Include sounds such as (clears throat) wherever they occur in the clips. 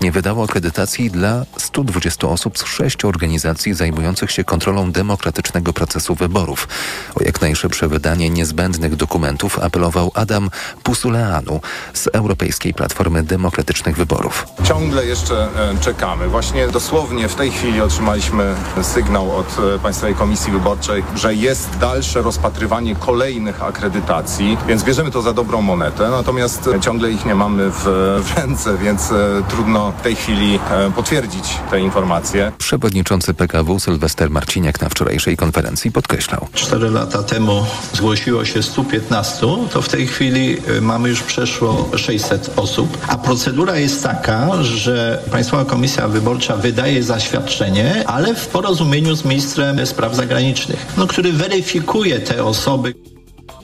nie wydało akredytacji dla 120 osób z sześciu organizacji zajmujących się kontrolą demokratycznego procesu wyborów. O jak najszybsze wydanie niezbędnych dokumentów apelował Adam Pusuleanu z Europejskiej Platformy Demokratycznych Wyborów. Ciągle jeszcze e, czekamy. Właśnie dosłownie w tej chwili otrzymaliśmy sygnał od e, Państwowej Komisji Wyborczej, że jest dalsze rozpatrywanie kolejnych akredytacji, więc bierzemy to za dobrą monetę, natomiast e, ciągle ich nie mamy w, w ręce, więc trudno w tej chwili potwierdzić te informacje. Przewodniczący PKW Sylwester Marciniak na wczorajszej konferencji podkreślał. Cztery lata temu zgłosiło się 115, to w tej chwili mamy już przeszło 600 osób, a procedura jest taka, że Państwowa Komisja Wyborcza wydaje zaświadczenie, ale w porozumieniu z ministrem spraw zagranicznych, no, który weryfikuje te osoby.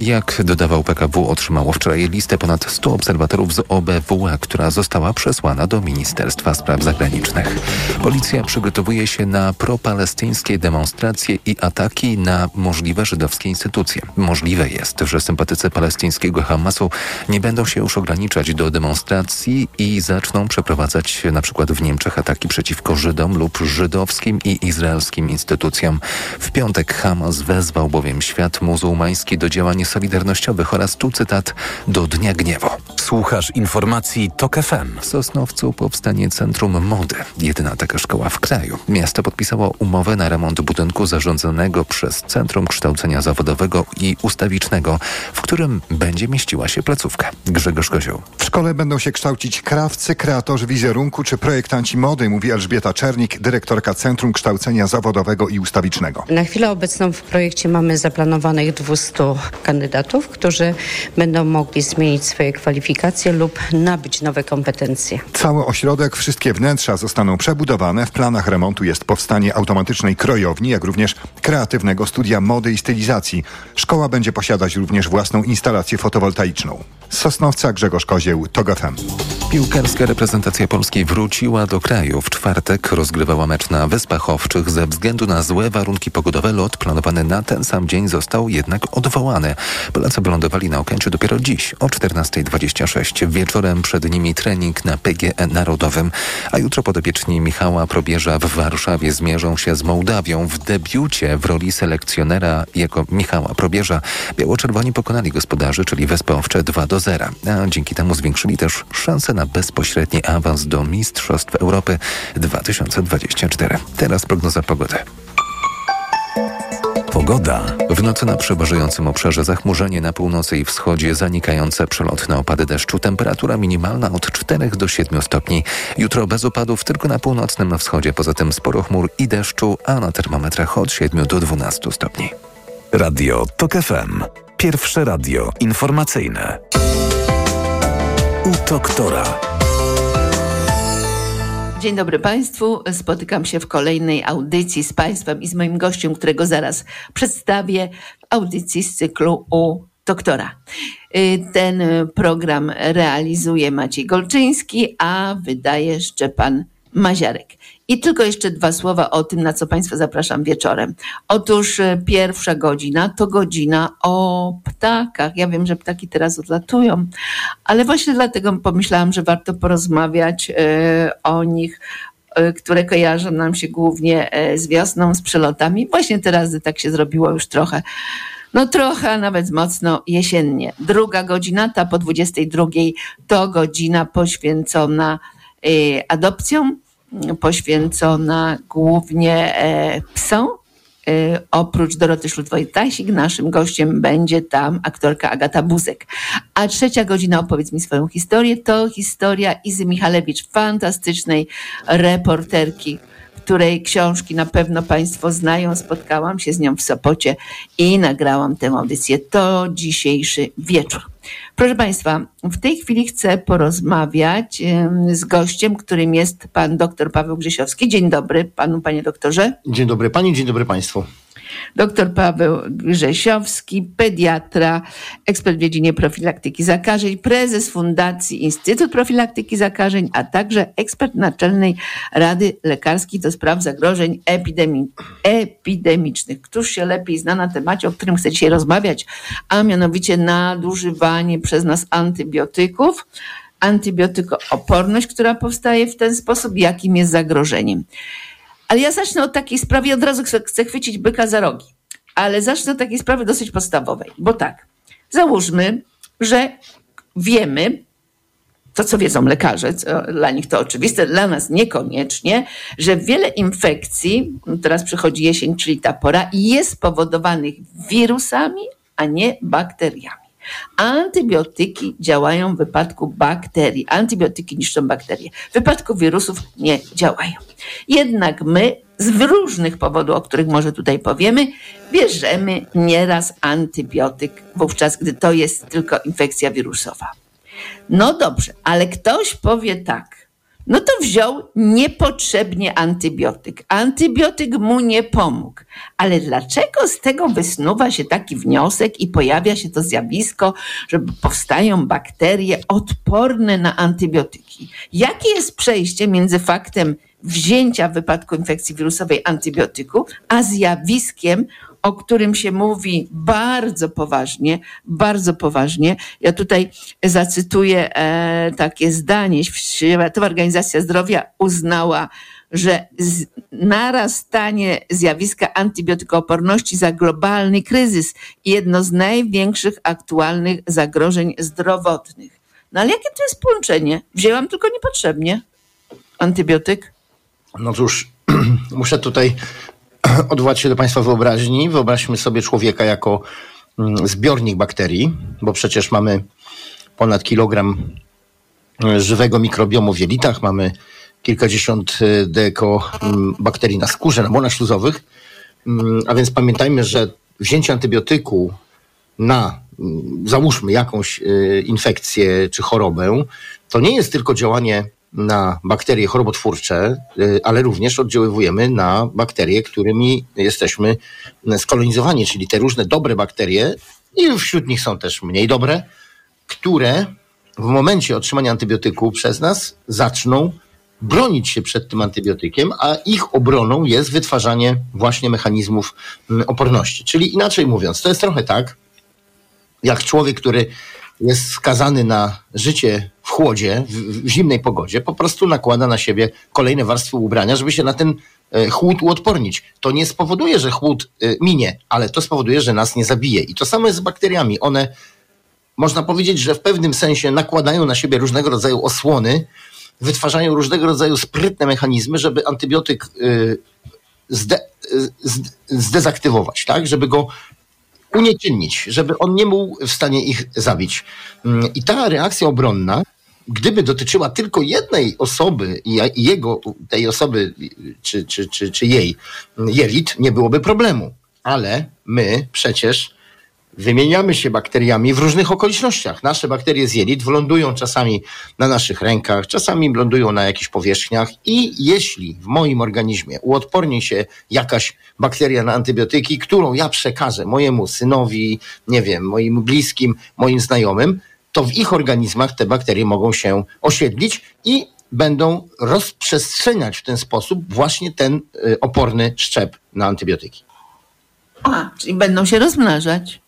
Jak dodawał PKW, otrzymało wczoraj listę ponad 100 obserwatorów z OBWE, która została przesłana do Ministerstwa Spraw Zagranicznych. Policja przygotowuje się na propalestyńskie demonstracje i ataki na możliwe żydowskie instytucje. Możliwe jest, że sympatycy palestyńskiego Hamasu nie będą się już ograniczać do demonstracji i zaczną przeprowadzać na przykład w Niemczech ataki przeciwko Żydom lub żydowskim i izraelskim instytucjom. W piątek Hamas wezwał bowiem świat muzułmański do działania solidarnościowych oraz tu cytat do Dnia Gniewu. Słuchasz informacji TOK FM. W Sosnowcu powstanie Centrum Mody. Jedyna taka szkoła w kraju. Miasto podpisało umowę na remont budynku zarządzanego przez Centrum Kształcenia Zawodowego i Ustawicznego, w którym będzie mieściła się placówka. Grzegorz Kozioł. W szkole będą się kształcić krawcy, kreatorzy wizerunku czy projektanci mody, mówi Elżbieta Czernik, dyrektorka Centrum Kształcenia Zawodowego i Ustawicznego. Na chwilę obecną w projekcie mamy zaplanowanych 200 kandydatów, którzy będą mogli zmienić swoje kwalifikacje lub nabyć nowe kompetencje. Cały ośrodek, wszystkie wnętrza zostaną przebudowane. W planach remontu jest powstanie automatycznej krojowni, jak również kreatywnego studia mody i stylizacji. Szkoła będzie posiadać również własną instalację fotowoltaiczną. Sosnowca Grzegorz Kozieł, TOG. Piłkarska reprezentacja Polski wróciła do kraju. W czwartek rozgrywała mecz na Wyspach Owczych. Ze względu na złe warunki pogodowe lot planowany na ten sam dzień został jednak odwołany. Polacy wylądowali na Okęciu dopiero dziś o 14.26. Wieczorem przed nimi trening na PGE Narodowym, a jutro podopieczni Michała Probierza w Warszawie zmierzą się z Mołdawią. W debiucie w roli selekcjonera jako Michała Probierza biało-czerwoni pokonali gospodarzy, czyli Wyspy Owcze 2 do 0. A dzięki temu zwiększyli też szanse na bezpośredni awans do Mistrzostw Europy 2024. Teraz prognoza pogody. Pogoda. W nocy na przeważającym obszarze zachmurzenie na północy i wschodzie, zanikające przelotne opady deszczu. Temperatura minimalna od 4 do 7 stopni. Jutro bez opadów tylko na północnym wschodzie. Poza tym sporo chmur i deszczu, a na termometrach od 7 do 12 stopni. Radio TOK FM. Pierwsze radio informacyjne. U doktora. Dzień dobry Państwu. Spotykam się w kolejnej audycji z Państwem i z moim gościem, którego zaraz przedstawię audycji z cyklu u doktora. Y, ten program realizuje Maciej Golczyński, a wydaje Szczepan Maziarek. I tylko jeszcze dwa słowa o tym, na co Państwa zapraszam wieczorem. Otóż e, pierwsza godzina to godzina o ptakach. Ja wiem, że ptaki teraz odlatują, ale właśnie dlatego pomyślałam, że warto porozmawiać e, o nich, e, które kojarzą nam się głównie z wiosną, z przelotami. Właśnie teraz tak się zrobiło już trochę no trochę, a nawet mocno jesiennie. Druga godzina, ta po 22, to godzina poświęcona adopcjom, poświęcona głównie e, psom. E, oprócz Doroty Szlutwojtasik, naszym gościem będzie tam aktorka Agata Buzek. A trzecia godzina Opowiedz mi swoją historię to historia Izy Michalewicz, fantastycznej reporterki, której książki na pewno Państwo znają. Spotkałam się z nią w Sopocie i nagrałam tę audycję. To dzisiejszy wieczór. Proszę Państwa, w tej chwili chcę porozmawiać z gościem, którym jest pan dr Paweł Grzesiowski. Dzień dobry panu, panie doktorze. Dzień dobry pani, dzień dobry państwu. Dr Paweł Grzesiowski, pediatra, ekspert w dziedzinie profilaktyki zakażeń, prezes Fundacji Instytut Profilaktyki Zakażeń, a także ekspert Naczelnej Rady Lekarskiej do spraw zagrożeń epidemi epidemicznych. Któż się lepiej zna na temacie, o którym chcę dzisiaj rozmawiać, a mianowicie nadużywanie przez nas antybiotyków antybiotykooporność, która powstaje w ten sposób, jakim jest zagrożeniem. Ale ja zacznę od takiej sprawy, od razu chcę, chwycić byka za rogi, ale zacznę od takiej sprawy dosyć podstawowej, bo tak, załóżmy, że wiemy, to co wiedzą lekarze, co dla nich to oczywiste, dla nas niekoniecznie, że wiele infekcji, teraz przychodzi jesień, czyli ta pora, jest spowodowanych wirusami, a nie bakteriami. Antybiotyki działają w wypadku bakterii. Antybiotyki niszczą bakterie. W wypadku wirusów nie działają. Jednak my z różnych powodów, o których może tutaj powiemy, bierzemy nieraz antybiotyk, wówczas gdy to jest tylko infekcja wirusowa. No dobrze, ale ktoś powie tak. No to wziął niepotrzebnie antybiotyk. Antybiotyk mu nie pomógł. Ale dlaczego z tego wysnuwa się taki wniosek i pojawia się to zjawisko, że powstają bakterie odporne na antybiotyki? Jakie jest przejście między faktem wzięcia w wypadku infekcji wirusowej antybiotyku, a zjawiskiem o którym się mówi bardzo poważnie, bardzo poważnie. Ja tutaj zacytuję e, takie zdanie. Światowa Organizacja Zdrowia uznała, że narastanie zjawiska antybiotykooporności za globalny kryzys jedno z największych aktualnych zagrożeń zdrowotnych. No ale jakie to jest połączenie? Wzięłam tylko niepotrzebnie antybiotyk. No cóż, (clears throat) muszę tutaj (clears throat) odwołać się do Państwa wyobraźni. Wyobraźmy sobie człowieka jako mm, zbiornik bakterii, bo przecież mamy ponad kilogram e, żywego mikrobiomu w jelitach, mamy kilkadziesiąt e, deko mm, bakterii na skórze, na błonach śluzowych. Mm, a więc pamiętajmy, że wzięcie antybiotyku na, załóżmy, jakąś e, infekcję czy chorobę, to nie jest tylko działanie na bakterie chorobotwórcze, y, ale również oddziaływujemy na bakterie, którymi jesteśmy skolonizowani, czyli te różne dobre bakterie, i wśród nich są też mniej dobre, które w momencie otrzymania antybiotyku przez nas zaczną bronić się przed tym antybiotykiem, a ich obroną jest wytwarzanie właśnie mechanizmów oporności. Czyli inaczej mówiąc, to jest trochę tak, jak człowiek, który jest skazany na życie w chłodzie, w, w, zimnej pogodzie, po prostu nakłada na siebie kolejne warstwy ubrania, żeby się na ten e, chłód uodpornić. To nie spowoduje, że chłód e, minie, ale to spowoduje, że nas nie zabije. I to samo jest z bakteriami. One, można powiedzieć, że w pewnym sensie nakładają na siebie różnego rodzaju osłony, wytwarzają różnego rodzaju sprytne mechanizmy, żeby antybiotyk e, zde, zdezaktywować, tak? Żeby go unieczynnić, żeby on nie był w stanie ich zabić. Mm, I ta reakcja obronna, gdyby dotyczyła tylko jednej osoby i jego, tej osoby, czy, czy, czy, czy jej jelit, nie byłoby problemu. Ale my przecież wymieniamy się bakteriami w różnych okolicznościach. Nasze bakterie z jelit wylądują czasami na naszych rękach, czasami lądują na jakichś powierzchniach i jeśli w moim organizmie uodporni się jakaś bakteria na antybiotyki, którą ja przekażę mojemu synowi, nie wiem, moim bliskim, moim znajomym, to w ich organizmach te bakterie mogą się osiedlić i będą rozprzestrzeniać w ten sposób właśnie ten y, oporny szczep na antybiotyki. A, czyli będą się rozmnażać.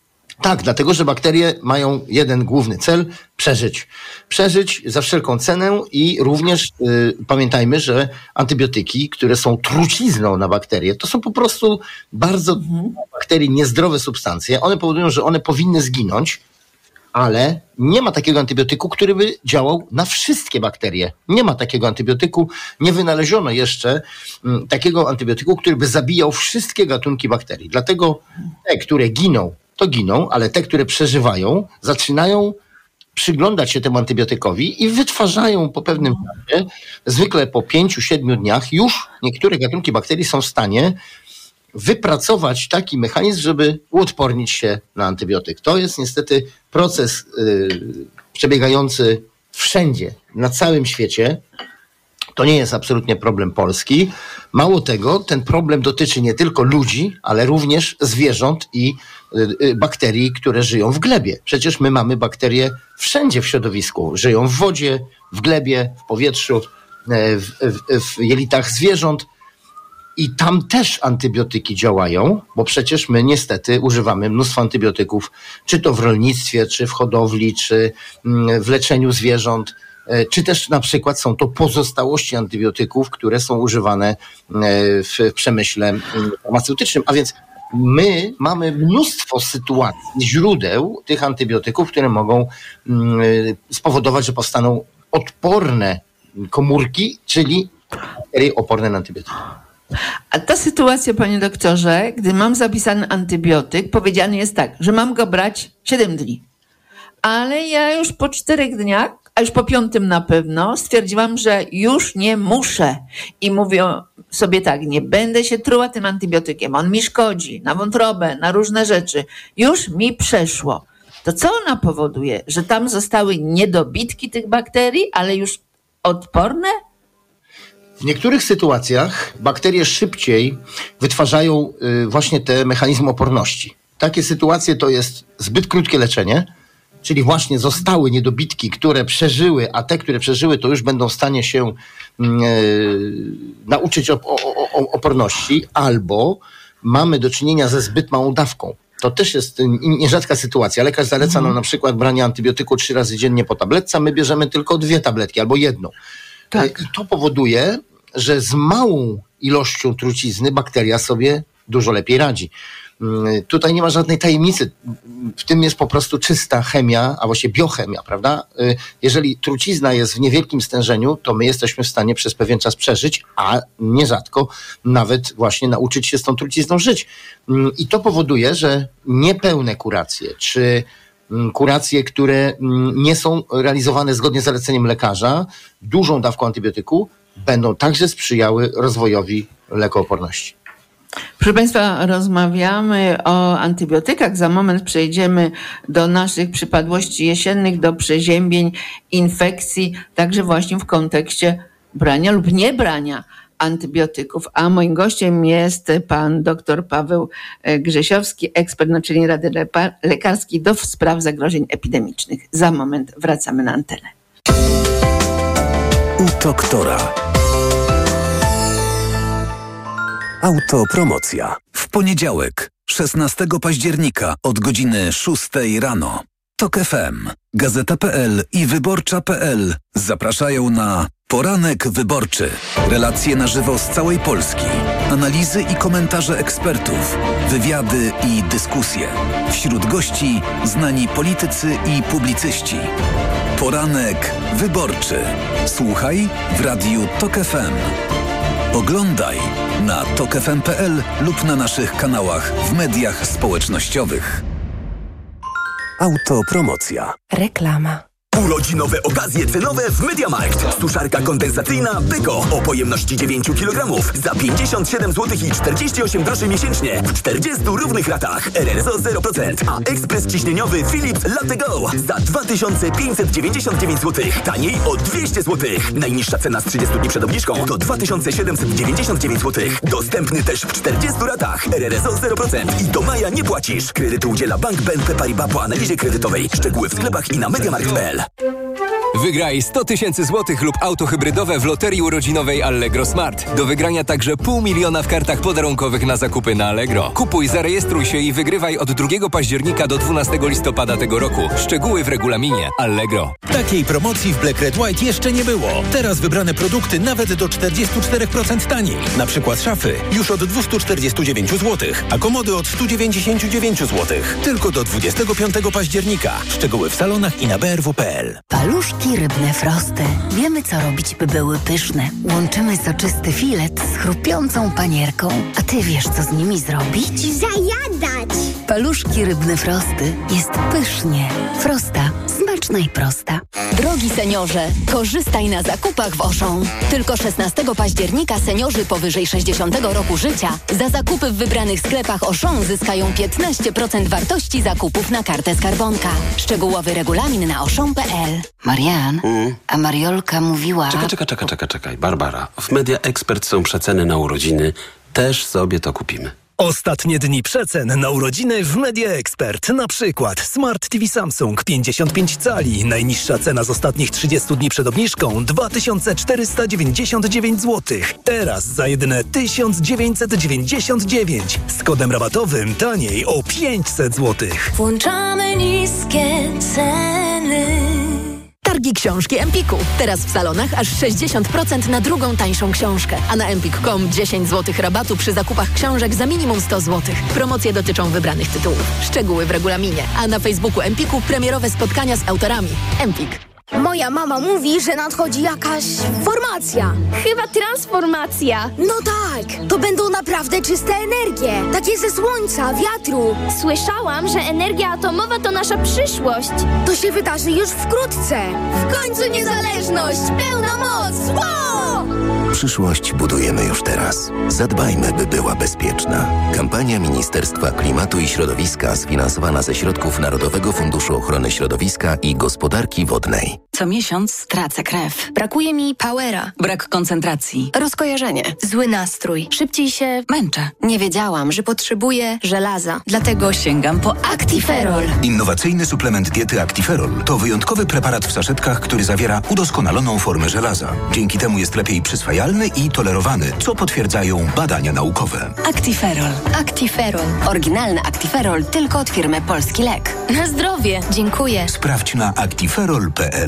Tak, dlatego że bakterie mają jeden główny cel przeżyć. Przeżyć za wszelką cenę i również y, pamiętajmy, że antybiotyki, które są trucizną na bakterie, to są po prostu bardzo mhm. bakterii niezdrowe substancje. One powodują, że one powinny zginąć, ale nie ma takiego antybiotyku, który by działał na wszystkie bakterie. Nie ma takiego antybiotyku, nie wynaleziono jeszcze mm, takiego antybiotyku, który by zabijał wszystkie gatunki bakterii. Dlatego te, które giną to giną, ale te, które przeżywają, zaczynają przyglądać się temu antybiotykowi i wytwarzają po pewnym czasie, zwykle po pięciu, siedmiu dniach, już niektóre gatunki bakterii są w stanie wypracować taki mechanizm, żeby uodpornić się na antybiotyk. To jest niestety proces yy, przebiegający wszędzie, na całym świecie. To nie jest absolutnie problem polski. Mało tego, ten problem dotyczy nie tylko ludzi, ale również zwierząt i bakterii, które żyją w glebie. Przecież my mamy bakterie wszędzie w środowisku. Żyją w wodzie, w glebie, w powietrzu, e, w, w, w jelitach zwierząt. I tam też antybiotyki działają, bo przecież my niestety używamy mnóstwo antybiotyków, czy to w rolnictwie, czy w hodowli, czy mm, w leczeniu zwierząt e, czy też na przykład są to pozostałości antybiotyków, które są używane e, w przemyśle mm, farmaceutycznym. A więc my mamy mnóstwo sytuacji, źródeł tych antybiotyków, które mogą mm, spowodować, że powstaną odporne komórki, czyli bakterie oporne na antybiotyki. A ta sytuacja, panie doktorze, gdy mam zapisany antybiotyk, powiedziane jest tak, że mam go brać 7 dni. Ale ja już po czterech dniach, a już po piątym na pewno, stwierdziłam, że już nie muszę. I mówię sobie tak, nie będę się truła tym antybiotykiem, on mi szkodzi na wątrobę, na różne rzeczy. Już mi przeszło. To co ona powoduje? Że tam zostały niedobitki tych bakterii, ale już odporne? W niektórych sytuacjach bakterie szybciej wytwarzają y, właśnie te mechanizmy oporności. Takie sytuacje to jest zbyt krótkie leczenie, czyli właśnie zostały niedobitki, które przeżyły, a te, które przeżyły, to już będą w stanie się nauczyć o, o, o, oporności, albo mamy do czynienia ze zbyt małą dawką. To też jest nierzadka sytuacja. Lekarz zaleca nam na przykład branie antybiotyku trzy razy dziennie po tabletce, a my bierzemy tylko dwie tabletki albo jedną. Tak. I to powoduje, że z małą ilością trucizny bakteria sobie dużo lepiej radzi. Mm, Tutaj nie ma żadnej tajemnicy. W tym jest po prostu czysta chemia, a właściwie biochemia, prawda? Y, Jeżeli trucizna jest w niewielkim stężeniu, to my jesteśmy w stanie przez pewien czas przeżyć, a nierzadko nawet właśnie nauczyć się z tą trucizną żyć. Mm, I to powoduje, że niepełne kuracje, czy mm, kuracje, które mm, nie są realizowane zgodnie z zaleceniem lekarza, dużą dawką antybiotyku, będą także sprzyjały rozwojowi lekooporności. Proszę Państwa, rozmawiamy o antybiotykach. Za moment przejdziemy do naszych przypadłości jesiennych, do przeziębień, infekcji, także właśnie w kontekście brania lub niebrania antybiotyków. A moim gościem jest pan dr Paweł e, Grzesiowski, ekspert Naczelnej Rady Lekarskiej do spraw zagrożeń epidemicznych. Za moment wracamy na antenę. U doktora. Autopromocja. W poniedziałek, 16 października od godziny 6 rano. TOK FM, Gazeta.pl i Wyborcza.pl zapraszają na Poranek Wyborczy. Relacje na żywo z całej Polski. Analizy i komentarze ekspertów. Wywiady i dyskusje. Wśród gości znani politycy i publicyści. Poranek Wyborczy. Słuchaj w Radiu TOK FM. Oglądaj na tokefm.pl lub na naszych kanałach w mediach społecznościowych. Autopromocja. Reklama. Urodzinowe okazje cenowe w MediaMarkt. Suszarka kondensacyjna Beko o pojemności 9 kg za 57 zł i 48 groszy miesięcznie w 40 równych ratach. RRSO 0%, a ekspres ciśnieniowy Philips Latte Go za 2599 zł. Taniej o 200 zł. Najniższa cena z 30 dni przed obniżką to 2799 zł. Dostępny też w 40 ratach. RRSO 0% i do maja nie płacisz. Kredytu udziela Bank BNP Paribas po analizie kredytowej. Szczegóły w sklepach i na MediaMarkt.pl. Wygraj 100 tysięcy złotych lub auto hybrydowe w loterii urodzinowej Allegro Smart. Do wygrania także pół miliona w kartach podarunkowych na zakupy na Allegro. Kupuj, zarejestruj się i wygrywaj od 2 października do 12 listopada tego roku. Szczegóły w regulaminie Allegro. Takiej promocji w Black Red White jeszcze nie było. Teraz wybrane produkty nawet do 44% taniej. Na przykład szafy już od 249 zł, a komody od 199 zł. Tylko do 25 października. Szczegóły w salonach i na brw.pl. Paluszki rybne frosty. Wiemy, co robić, by były pyszne. Łączymy soczysty filet z chrupiącą panierką. A ty wiesz, co z nimi zrobić? Zajadać! Paluszki rybne frosty. Jest pysznie. Frosta. I prosta. Drogi seniorze, korzystaj na zakupach w Oszą. Tylko 16 października seniorzy powyżej 60 roku życia za zakupy w wybranych sklepach Oszą zyskają 15% wartości zakupów na kartę skarbonka. Szczegółowy regulamin na oszą.pl. Marian, a Mariolka mówiła... Czekaj, czekaj, czekaj, czekaj, czekaj. Barbara, w Media Expert są przeceny na urodziny. Też sobie to kupimy. Ostatnie dni przecen na urodziny w Media Expert. Na przykład Smart TV Samsung 55 cali. Najniższa cena z ostatnich 30 dni przed obniżką 2499 zł. Teraz za jedyne 1999. Z kodem rabatowym taniej o 500 zł. Włączamy niskie ceny. Targi książki Empiku. Teraz w salonach aż 60% na drugą tańszą książkę. A na empik.com 10 zł rabatu przy zakupach książek za minimum 100 zł. Promocje dotyczą wybranych tytułów. Szczegóły w regulaminie. A na Facebooku Empiku premierowe spotkania z autorami. Empik. Moja mama mówi, że nadchodzi jakaś formacja. Chyba transformacja. No tak, to będą naprawdę czyste energie. Takie ze słońca, wiatru. Słyszałam, że energia atomowa to nasza przyszłość. To się wydarzy już wkrótce. W końcu niezależność, pełna moc. Wow! Przyszłość budujemy już teraz. Zadbajmy, by była bezpieczna. Kampania Ministerstwa Klimatu i Środowiska sfinansowana ze środków Narodowego Funduszu Ochrony Środowiska i Gospodarki Wodnej. Co miesiąc tracę krew. Brakuje mi powera. Brak koncentracji. Rozkojarzenie. Zły nastrój. Szybciej się męczę. Nie wiedziałam, że potrzebuję żelaza. Dlatego sięgam po Actiferol. Innowacyjny suplement diety Actiferol to wyjątkowy preparat w saszetkach, który zawiera udoskonaloną formę żelaza. Dzięki temu jest lepiej przyswajalny i tolerowany, co potwierdzają badania naukowe. Actiferol. Actiferol. Oryginalny Actiferol tylko od firmy Polski Lek. Na zdrowie. Dziękuję. Sprawdź na actiferol.pl.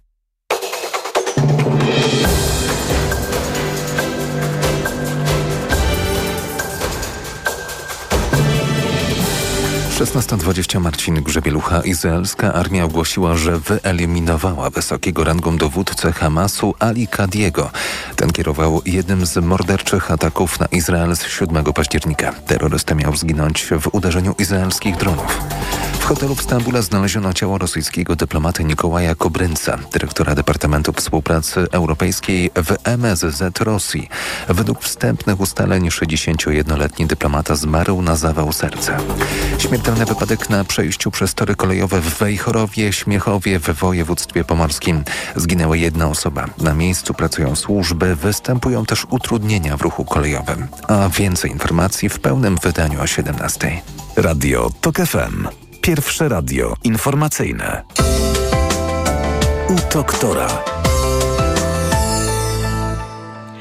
16.20 Marcin Grzebielucha. Izraelska armia ogłosiła, że wyeliminowała wysokiego rangą dowódcę Hamasu Ali Kadiego. Ten kierował jednym z morderczych ataków na Izrael z 7 października. Terrorysta miał zginąć w uderzeniu izraelskich dronów. W hotelu w Stambule znaleziono ciało rosyjskiego dyplomaty Nikołaja Kobrynca, dyrektora Departamentu Współpracy Europejskiej w MSZ Rosji. Według wstępnych ustaleń 61-letni dyplomata zmarł na zawał serca. Śmiertelny wypadek na przejściu przez tory kolejowe w Wejhorowie, Śmiechowie w województwie pomorskim. Zginęła jedna osoba. Na miejscu pracują służby, występują też utrudnienia w ruchu kolejowym. A więcej informacji w pełnym wydaniu o 17. Radio TOK FM. Pierwsze radio informacyjne. U doktora.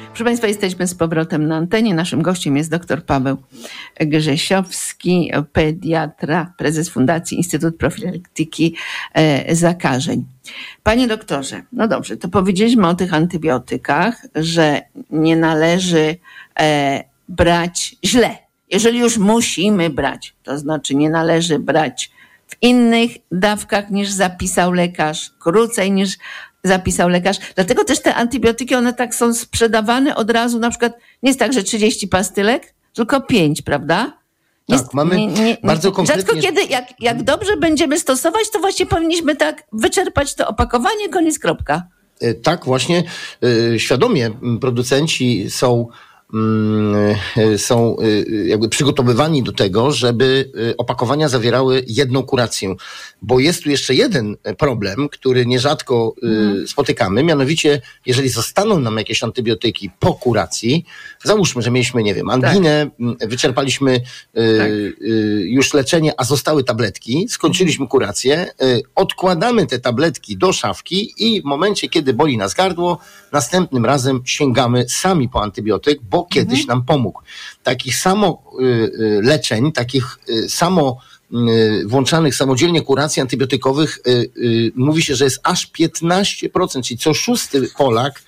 Proszę Państwa, jesteśmy z powrotem na antenie. Naszym gościem jest dr Paweł Grzesiowski, pediatra, prezes Fundacji Instytut Profilaktyki e, Zakażeń. Panie doktorze, no dobrze, to powiedzieliśmy o tych antybiotykach, że nie należy e, brać źle. Jeżeli już musimy brać, to znaczy nie należy brać w innych dawkach niż zapisał lekarz, krócej niż zapisał lekarz. Dlatego też te antybiotyki, one tak są sprzedawane od razu, na przykład nie jest tak, że 30 pastylek, tylko 5, prawda? Tak, mamy nie, nie, bardzo konkretnie... Rzadko kiedy, jak, jak dobrze będziemy stosować, to właśnie powinniśmy tak wyczerpać to opakowanie, koniec, kropka. Tak, właśnie świadomie producenci są e, są e, jakby przygotowywani do tego, żeby e, opakowania zawierały jedną kurację. Bo jest tu jeszcze jeden problem, który nierzadko mm. spotykamy, mianowicie jeżeli zostaną nam jakieś antybiotyki po kuracji, załóżmy, że mieliśmy, nie wiem, anginę, tak. wyczerpaliśmy tak. już leczenie, a zostały tabletki, skończyliśmy kurację, odkładamy te tabletki do szafki i w momencie, kiedy boli nas gardło, następnym razem sięgamy sami po antybiotyk, bo kiedyś nam pomógł. Takich samo y, y, leczeń, takich y, samo włączanych samodzielnie kuracji antybiotykowych mówi się, że jest aż 15%, czyli co szósty Polak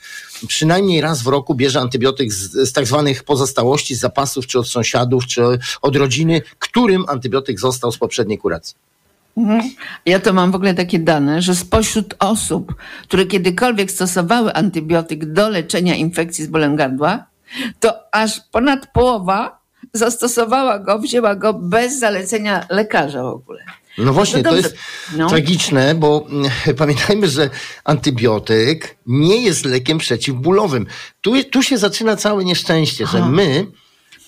przynajmniej raz w roku bierze antybiotyk z, z tak zwanych pozostałości, z zapasów, czy od sąsiadów, czy od rodziny, którym antybiotyk został z poprzedniej kuracji. Mhm. Ja to mam w ogóle takie dane, że spośród osób, które kiedykolwiek stosowały antybiotyk do leczenia infekcji z bólem gardła, to aż ponad połowa zastosowała go, wzięła go bez zalecenia lekarza w ogóle. No właśnie, to jest no. tragiczne, bo mm, (laughs) pamiętajmy, że antybiotyk nie jest lekiem przeciwbólowym. Tu, tu się zaczyna całe nieszczęście, Aha. że my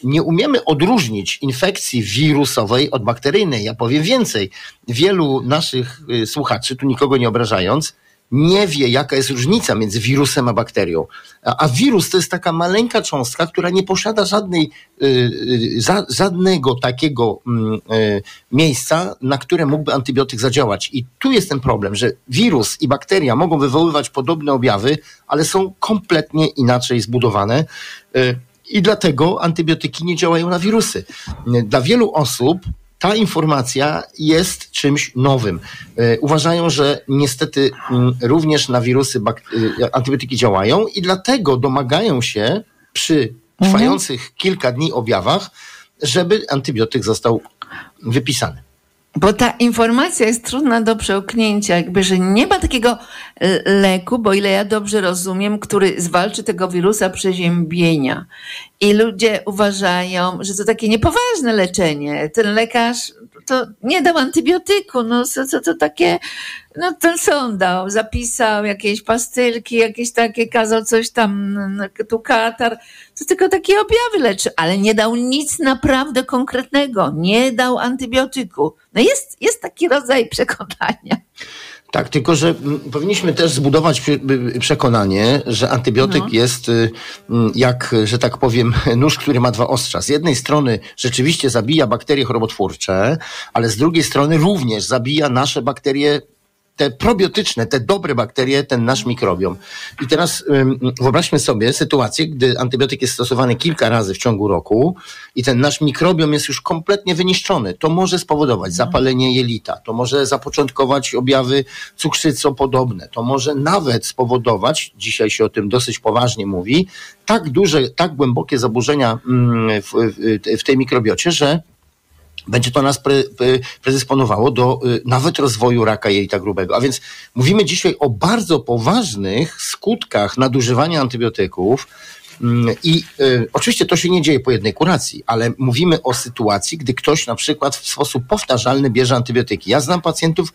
nie umiemy odróżnić infekcji wirusowej od bakteryjnej. Ja powiem więcej. Wielu naszych y, słuchaczy, tu nikogo nie obrażając, nie wie, jaka jest różnica między wirusem a bakterią. A, a wirus to jest taka maleńka cząstka, która nie posiada żadnej, y, y, za, żadnego takiego y, y, miejsca, na które mógłby antybiotyk zadziałać. I tu jest ten problem, że wirus i bakteria mogą wywoływać podobne objawy, ale są kompletnie inaczej zbudowane. I dlatego antybiotyki nie działają na wirusy. Dla wielu osób ta informacja jest czymś nowym. E, Uważają, że niestety mm, również na wirusy e, antybiotyki działają i dlatego domagają się przy trwających kilka dni objawach, żeby antybiotyk został wypisany. Bo ta informacja jest trudna do przełknięcia, jakby, że nie ma takiego e, leku, bo ile ja dobrze rozumiem, który zwalczy tego wirusa przeziębienia. I ludzie uważają, że to takie niepoważne leczenie. Ten lekarz to nie dał antybiotyku, no co, co to takie, no ten co on dał? Zapisał jakieś pastylki, jakieś takie, kazał coś tam, tu katar, to tylko takie objawy leczy, ale nie dał nic naprawdę konkretnego, nie dał antybiotyku. No jest, jest taki rodzaj (laughs) przekonania. Tak, tylko że powinniśmy też zbudować przekonanie, że antybiotyk No. jest y, jak, że tak powiem, (laughs) nóż, który ma dwa ostrza. Z jednej strony rzeczywiście zabija bakterie chorobotwórcze, ale z drugiej strony również zabija nasze bakterie te probiotyczne, te dobre bakterie, ten nasz mikrobiom. I teraz wyobraźmy sobie sytuację, gdy antybiotyk jest stosowany kilka razy w ciągu roku i ten nasz mikrobiom jest już kompletnie wyniszczony. To może spowodować zapalenie jelita, to może zapoczątkować objawy cukrzycopodobne, to może nawet spowodować, dzisiaj się o tym dosyć poważnie mówi, tak duże, tak głębokie zaburzenia mm, w, w, w tej mikrobiocie, że będzie to nas pre, pre, predysponowało do y, nawet rozwoju raka jelita grubego. A więc mówimy dzisiaj o bardzo poważnych skutkach nadużywania antybiotyków. Mm, I y, oczywiście to się nie dzieje po jednej kuracji, ale mówimy o sytuacji, gdy ktoś na przykład w sposób powtarzalny bierze antybiotyki. Ja znam pacjentów,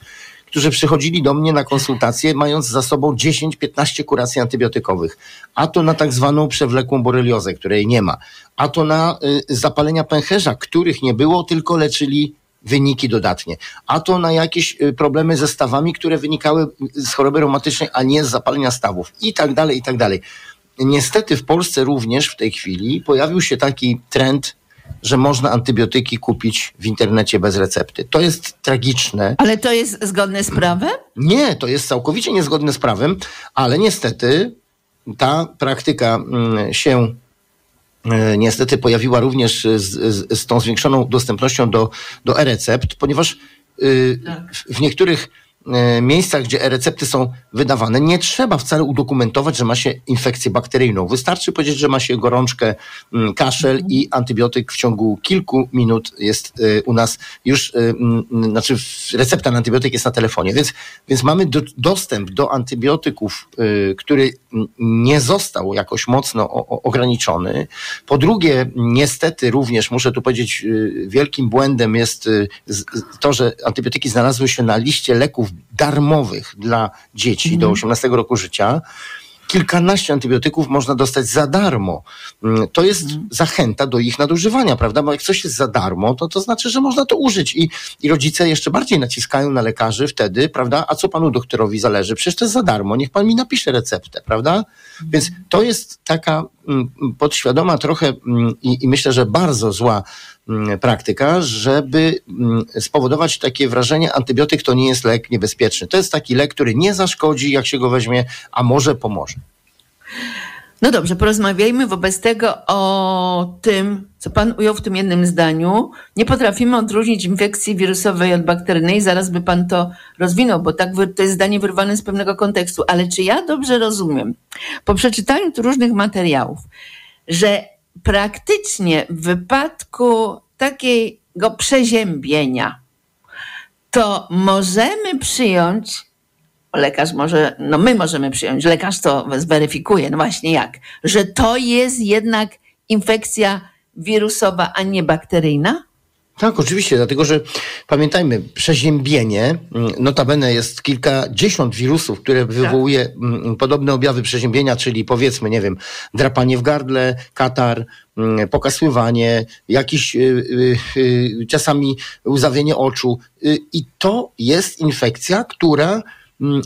którzy przychodzili do mnie na konsultacje, mając za sobą 10-15 kuracji antybiotykowych. A to na tak zwaną przewlekłą boreliozę, której nie ma. A to na y, zapalenia pęcherza, których nie było, tylko leczyli wyniki dodatnie. A to na jakieś y, problemy ze stawami, które wynikały z choroby reumatycznej, a nie z zapalenia stawów. I tak dalej, i tak dalej. Niestety w Polsce również w tej chwili pojawił się taki trend, że można antybiotyki kupić w internecie bez recepty. To jest tragiczne. Ale to jest zgodne z prawem? Nie, to jest całkowicie niezgodne z prawem, ale niestety ta praktyka mm, się e, niestety pojawiła również z, z, z tą zwiększoną dostępnością do, do e-recept, ponieważ y, w, niektórych miejscach, gdzie e-recepty są wydawane, nie trzeba wcale udokumentować, że ma się infekcję bakteryjną. Wystarczy powiedzieć, że ma się gorączkę, mm, kaszel i antybiotyk w ciągu kilku minut jest y, u nas już, y, mm, znaczy recepta na antybiotyk jest na telefonie, więc, więc mamy do, dostęp do antybiotyków, który nie został jakoś mocno ograniczony. Po drugie, niestety również muszę tu powiedzieć, wielkim błędem jest to, że antybiotyki znalazły się na liście leków darmowych dla dzieci do 18 roku życia. Kilkanaście antybiotyków można dostać za darmo. Mm, To jest zachęta do ich nadużywania, prawda? Bo jak coś jest za darmo, to to znaczy, że można to użyć. I, I rodzice jeszcze bardziej naciskają na lekarzy wtedy, prawda? A co panu doktorowi zależy? Przecież to jest za darmo, niech pan mi napisze receptę, prawda? Więc to jest taka mm, podświadoma trochę mm, i, i myślę, że bardzo zła praktyka, żeby mm, spowodować takie wrażenie, antybiotyk to nie jest lek niebezpieczny. To jest taki lek, który nie zaszkodzi, jak się go weźmie, a może pomoże. No dobrze, porozmawiajmy wobec tego o tym, co Pan ujął w tym jednym zdaniu. Nie potrafimy odróżnić infekcji wirusowej od bakteryjnej. Zaraz by Pan to rozwinął, bo tak to jest zdanie wyrwane z pewnego kontekstu. Ale czy ja dobrze rozumiem, po przeczytaniu tu różnych materiałów, że praktycznie w wypadku takiego przeziębienia, to możemy przyjąć lekarz może, no my możemy przyjąć, lekarz to zweryfikuje, no właśnie jak, że to jest jednak infekcja wirusowa, a nie bakteryjna? Tak, oczywiście, dlatego że pamiętajmy, przeziębienie, mm, notabene jest kilkadziesiąt wirusów, które wywołuje mm, podobne objawy przeziębienia, czyli powiedzmy, nie wiem, drapanie w gardle, katar, mm, pokasływanie, jakiś y, y, y, czasami łzawienie oczu. I to jest infekcja, która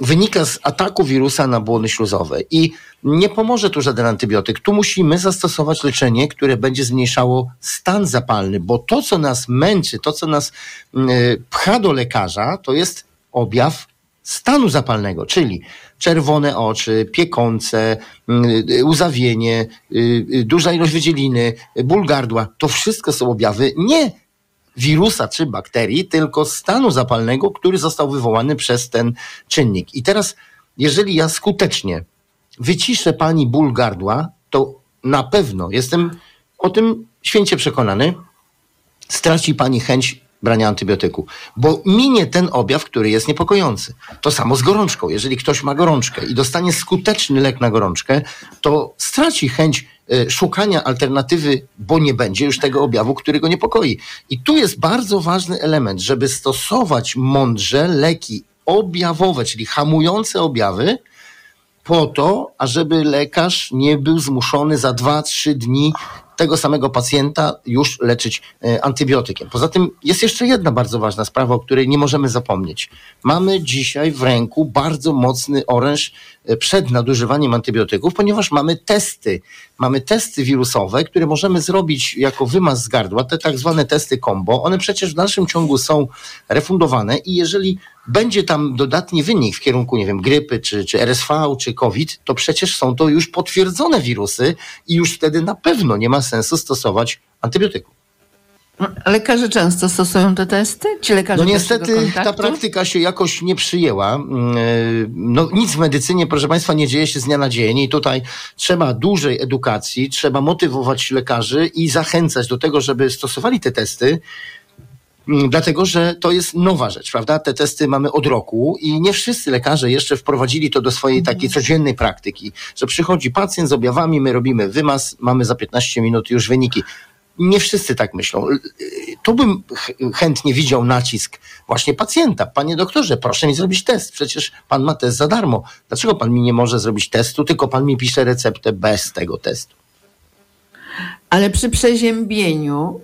wynika z ataku wirusa na błony śluzowe i nie pomoże tu żaden antybiotyk. Tu musimy zastosować leczenie, które będzie zmniejszało stan zapalny, bo to, co nas męczy, to, co nas mm, pcha do lekarza, to jest objaw stanu zapalnego, czyli czerwone oczy, piekące, mm, y, y, y, duża ilość wydzieliny, y, ból gardła. To wszystko są objawy nie wirusa czy bakterii, tylko stanu zapalnego, który został wywołany przez ten czynnik. I teraz, jeżeli ja skutecznie wyciszę pani ból gardła, to na pewno jestem o tym święcie przekonany, straci pani chęć brania antybiotyku, bo minie ten objaw, który jest niepokojący. To samo z gorączką. Jeżeli ktoś ma gorączkę i dostanie skuteczny lek na gorączkę, to straci chęć szukania alternatywy, bo nie będzie już tego objawu, który go niepokoi. I tu jest bardzo ważny element, żeby stosować mądrze leki objawowe, czyli hamujące objawy, po to, ażeby lekarz nie był zmuszony za 2-3 dni tego samego pacjenta już leczyć e, antybiotykiem. Poza tym jest jeszcze jedna bardzo ważna sprawa, o której nie możemy zapomnieć. Mamy dzisiaj w ręku bardzo mocny oręż e, przed nadużywaniem antybiotyków, ponieważ mamy testy. Mamy testy wirusowe, które możemy zrobić jako wymaz z gardła, te tak zwane testy combo. One przecież w dalszym ciągu są refundowane i jeżeli będzie tam dodatni wynik w kierunku, nie wiem, grypy, czy, czy RSV, czy COVID, to przecież są to już potwierdzone wirusy i już wtedy na pewno nie ma sensu stosować antybiotyku. Lekarze często stosują te testy? Ci lekarze no niestety ta praktyka się jakoś nie przyjęła. Mm, e, no, nic w medycynie, proszę Państwa, nie dzieje się z dnia na dzień i tutaj trzeba dużej edukacji, trzeba motywować lekarzy i zachęcać do tego, żeby stosowali te testy. Mm, dlatego, że to jest nowa rzecz, prawda? Te testy mamy od roku i nie wszyscy lekarze jeszcze wprowadzili to do swojej mhm. takiej codziennej praktyki, że przychodzi pacjent z objawami, my robimy wymaz, mamy za 15 minut już wyniki. Nie wszyscy tak myślą. Tu bym chętnie widział nacisk właśnie pacjenta. Panie doktorze, proszę mi zrobić test. Przecież pan ma test za darmo. Dlaczego pan mi nie może zrobić testu, tylko pan mi pisze receptę bez tego testu? Ale przy przeziębieniu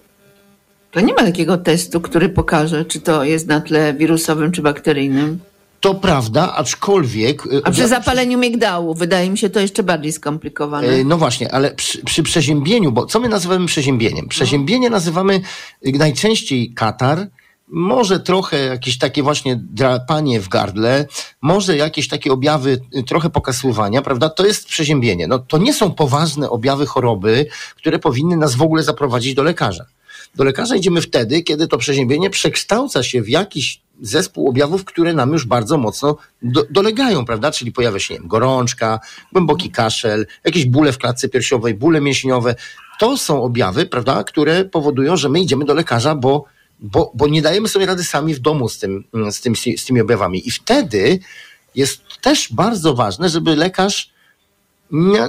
to nie ma takiego testu, który pokaże, czy to jest na tle wirusowym czy bakteryjnym. To prawda, aczkolwiek. Y, A przy zapaleniu migdału wydaje mi się to jeszcze bardziej skomplikowane. Y, no właśnie, ale przy, przy przeziębieniu, bo co my nazywamy przeziębieniem? Przeziębienie nazywamy y, najczęściej katar, może trochę jakieś takie właśnie drapanie w gardle, może jakieś takie objawy trochę pokasływania, prawda? To jest przeziębienie. No, to nie są poważne objawy choroby, które powinny nas w ogóle zaprowadzić do lekarza. Do lekarza idziemy wtedy, kiedy to przeziębienie przekształca się w jakiś zespół objawów, które nam już bardzo mocno do, dolegają, prawda? Czyli pojawia się nie wiem, gorączka, głęboki kaszel, jakieś bóle w klatce piersiowej, bóle mięśniowe. To są objawy, prawda, które powodują, że my idziemy do lekarza, bo, bo, bo nie dajemy sobie rady sami w domu z, tym, z, tym, z tymi objawami. I wtedy jest też bardzo ważne, żeby lekarz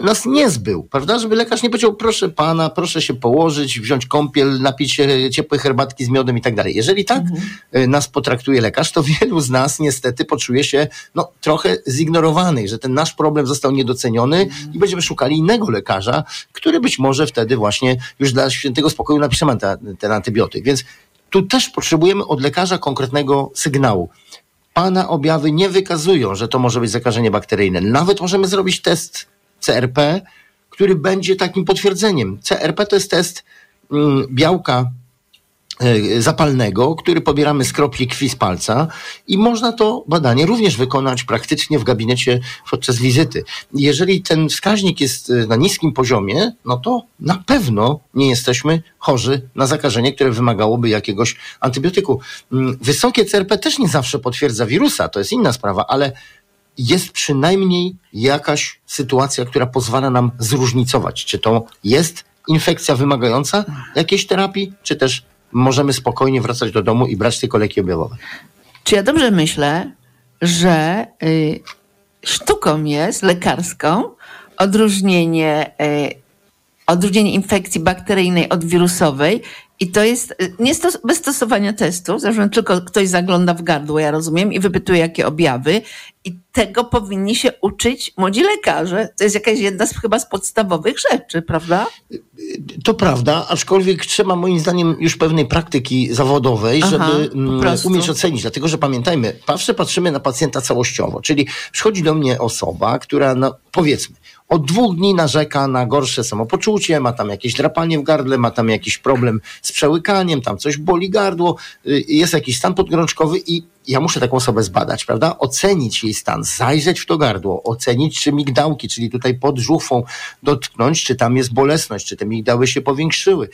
nas nie zbył, prawda? Żeby lekarz nie powiedział, proszę pana, proszę się położyć, wziąć kąpiel, napić się ciepłej herbatki z miodem i tak dalej. Jeżeli tak mhm. Y, nas potraktuje lekarz, to (laughs) wielu z nas niestety poczuje się no, trochę zignorowany, że ten nasz problem został niedoceniony mhm. i będziemy szukali innego lekarza, który być może wtedy właśnie już dla świętego spokoju napiszemy ten, ten antybiotyk. Więc tu też potrzebujemy od lekarza konkretnego sygnału. Pana objawy nie wykazują, że to może być zakażenie bakteryjne. Nawet możemy zrobić test CRP, który będzie takim potwierdzeniem. CRP to jest test mm, białka e, zapalnego, który pobieramy z kropli krwi z palca i można to badanie również wykonać praktycznie w gabinecie podczas wizyty. Jeżeli ten wskaźnik jest e, na niskim poziomie, no to na pewno nie jesteśmy chorzy na zakażenie, które wymagałoby jakiegoś antybiotyku. Mm, wysokie CRP też nie zawsze potwierdza wirusa, to jest inna sprawa, ale jest przynajmniej jakaś sytuacja, która pozwala nam zróżnicować, czy to jest infekcja wymagająca jakiejś terapii, czy też możemy spokojnie wracać do domu i brać tylko leki objawowe. Czy ja dobrze myślę, że y, sztuką jest lekarską odróżnienie, y, odróżnienie infekcji bakteryjnej od wirusowej i to jest y, nie stos bez stosowania testu, zresztą tylko ktoś zagląda w gardło, ja rozumiem, i wypytuje, jakie objawy. I tego powinni się uczyć młodzi lekarze. To jest jakaś jedna z chyba z podstawowych rzeczy, prawda? To prawda, aczkolwiek trzeba moim zdaniem już pewnej praktyki zawodowej, Aha, żeby mm, umieć ocenić. Dlatego, że pamiętajmy, zawsze patrzymy na pacjenta całościowo. Czyli przychodzi do mnie osoba, która, no, powiedzmy, od dwóch dni narzeka na gorsze samopoczucie, ma tam jakieś drapanie w gardle, ma tam jakiś problem z przełykaniem, tam coś boli gardło, y, jest jakiś stan podgorączkowy i ja muszę taką osobę zbadać, prawda? Ocenić jej stan, zajrzeć w to gardło, ocenić czy migdałki, czyli tutaj pod żuchwą dotknąć, czy tam jest bolesność, czy te migdały się powiększyły,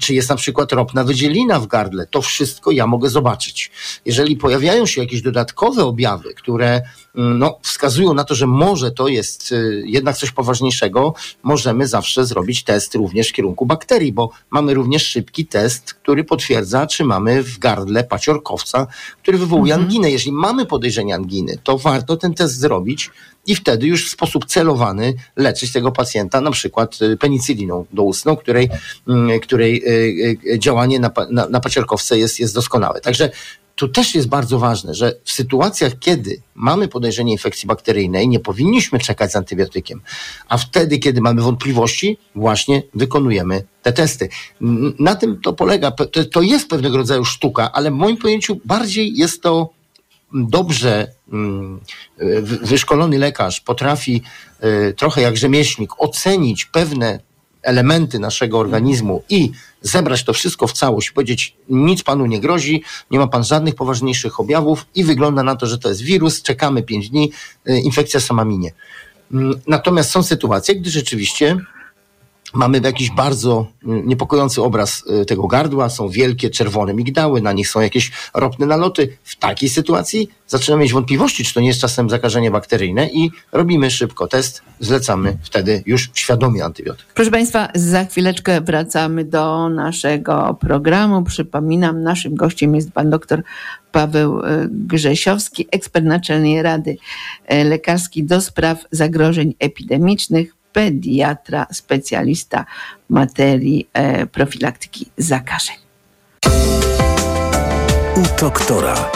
czy jest na przykład ropna wydzielina w gardle. To wszystko ja mogę zobaczyć. Jeżeli pojawiają się jakieś dodatkowe objawy, które mm, no, wskazują na to, że może to jest y, jednak coś poważniejszego, możemy zawsze zrobić test również w kierunku bakterii, bo mamy również szybki test, który potwierdza, czy mamy w gardle paciorkowca, który wywołuje Mhm. anginę. Jeżeli mamy podejrzenie anginy, to warto ten test zrobić i wtedy już w sposób celowany leczyć tego pacjenta, na przykład y, penicyliną doustną, której, mm, której y, y, działanie na, na, na paciorkowce jest, jest doskonałe. Także tu też jest bardzo ważne, że w sytuacjach, kiedy mamy podejrzenie infekcji bakteryjnej, nie powinniśmy czekać z antybiotykiem, a wtedy, kiedy mamy wątpliwości, właśnie wykonujemy te testy. Na tym to polega, to, to jest pewnego rodzaju sztuka, ale w moim pojęciu bardziej jest to dobrze mm, wy- wyszkolony lekarz potrafi y, trochę jak rzemieślnik ocenić pewne elementy naszego organizmu i zebrać to wszystko w całość, powiedzieć nic panu nie grozi, nie ma pan żadnych poważniejszych objawów i wygląda na to, że to jest wirus, czekamy 5 dni, y, infekcja sama minie. Mm, Natomiast są sytuacje, gdy rzeczywiście mamy jakiś bardzo mm, niepokojący obraz y, tego gardła, są wielkie czerwone migdały, na nich są jakieś ropne naloty. W takiej sytuacji zaczynamy mieć wątpliwości, czy to nie jest czasem zakażenie bakteryjne i robimy szybko test, zlecamy wtedy już świadomie antybiotyk. Proszę Państwa, za chwileczkę wracamy do naszego programu. Przypominam, naszym gościem jest pan dr Paweł e, Grzesiowski, ekspert Naczelnej Rady e, Lekarskiej do spraw zagrożeń epidemicznych, pediatra, specjalista materii e, profilaktyki zakażeń. U doktora.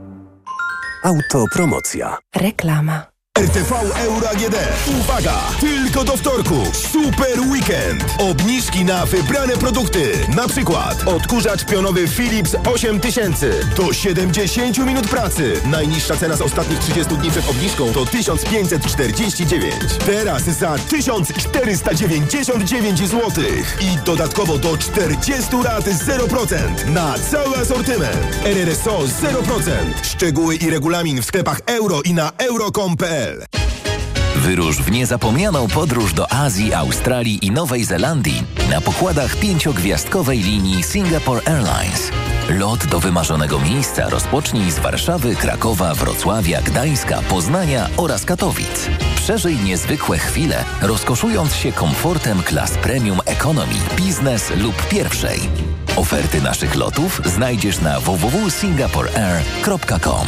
Autopromocja. Reklama. RTV Euro AGD. Uwaga! Tylko do wtorku. Super weekend. Obniżki na wybrane produkty. Na przykład odkurzacz pionowy Philips 8000 do 70 minut pracy. Najniższa cena z ostatnich 30 dni przed obniżką to 1549. Teraz za 1499 zł. I dodatkowo do 40 lat 0% na cały asortyment. RRSO 0%. Szczegóły i regulamin w sklepach euro i na euro.com.pl Wyrusz w niezapomnianą podróż do Azji, Australii i Nowej Zelandii na pokładach pięciogwiazdkowej linii Singapore Airlines. Lot do wymarzonego miejsca rozpocznij z Warszawy, Krakowa, Wrocławia, Gdańska, Poznania oraz Katowic. Przeżyj niezwykłe chwile, rozkoszując się komfortem klas premium economy, biznes lub pierwszej. Oferty naszych lotów znajdziesz na www.singaporeair.com.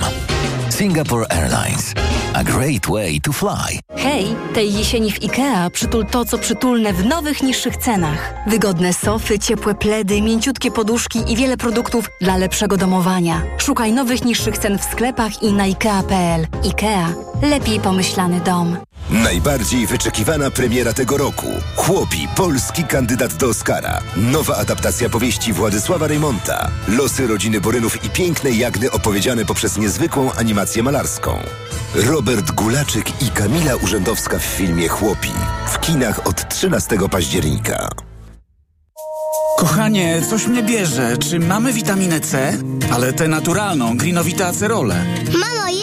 Singapore Airlines. A great way to fly. Hej, tej jesieni w IKEA przytul to, co przytulne w nowych, niższych cenach. Wygodne sofy, ciepłe pledy, mięciutkie poduszki i wiele produktów dla lepszego domowania. Szukaj nowych, niższych cen w sklepach i na IKEA.pl. IKEA. Lepiej pomyślany dom. Najbardziej wyczekiwana premiera tego roku. Chłopi, polski kandydat do Oscara. Nowa adaptacja powieści Władysława Reymonta. Losy rodziny Borynów i pięknej Jagny opowiedziane poprzez niezwykłą animację malarską. Robert Gulaczyk i Kamila Urzędowska w filmie Chłopi. W kinach od 13 października. Kochanie, coś mnie bierze. Czy mamy witaminę C? Ale tę naturalną, grinowite acerole. Mamo?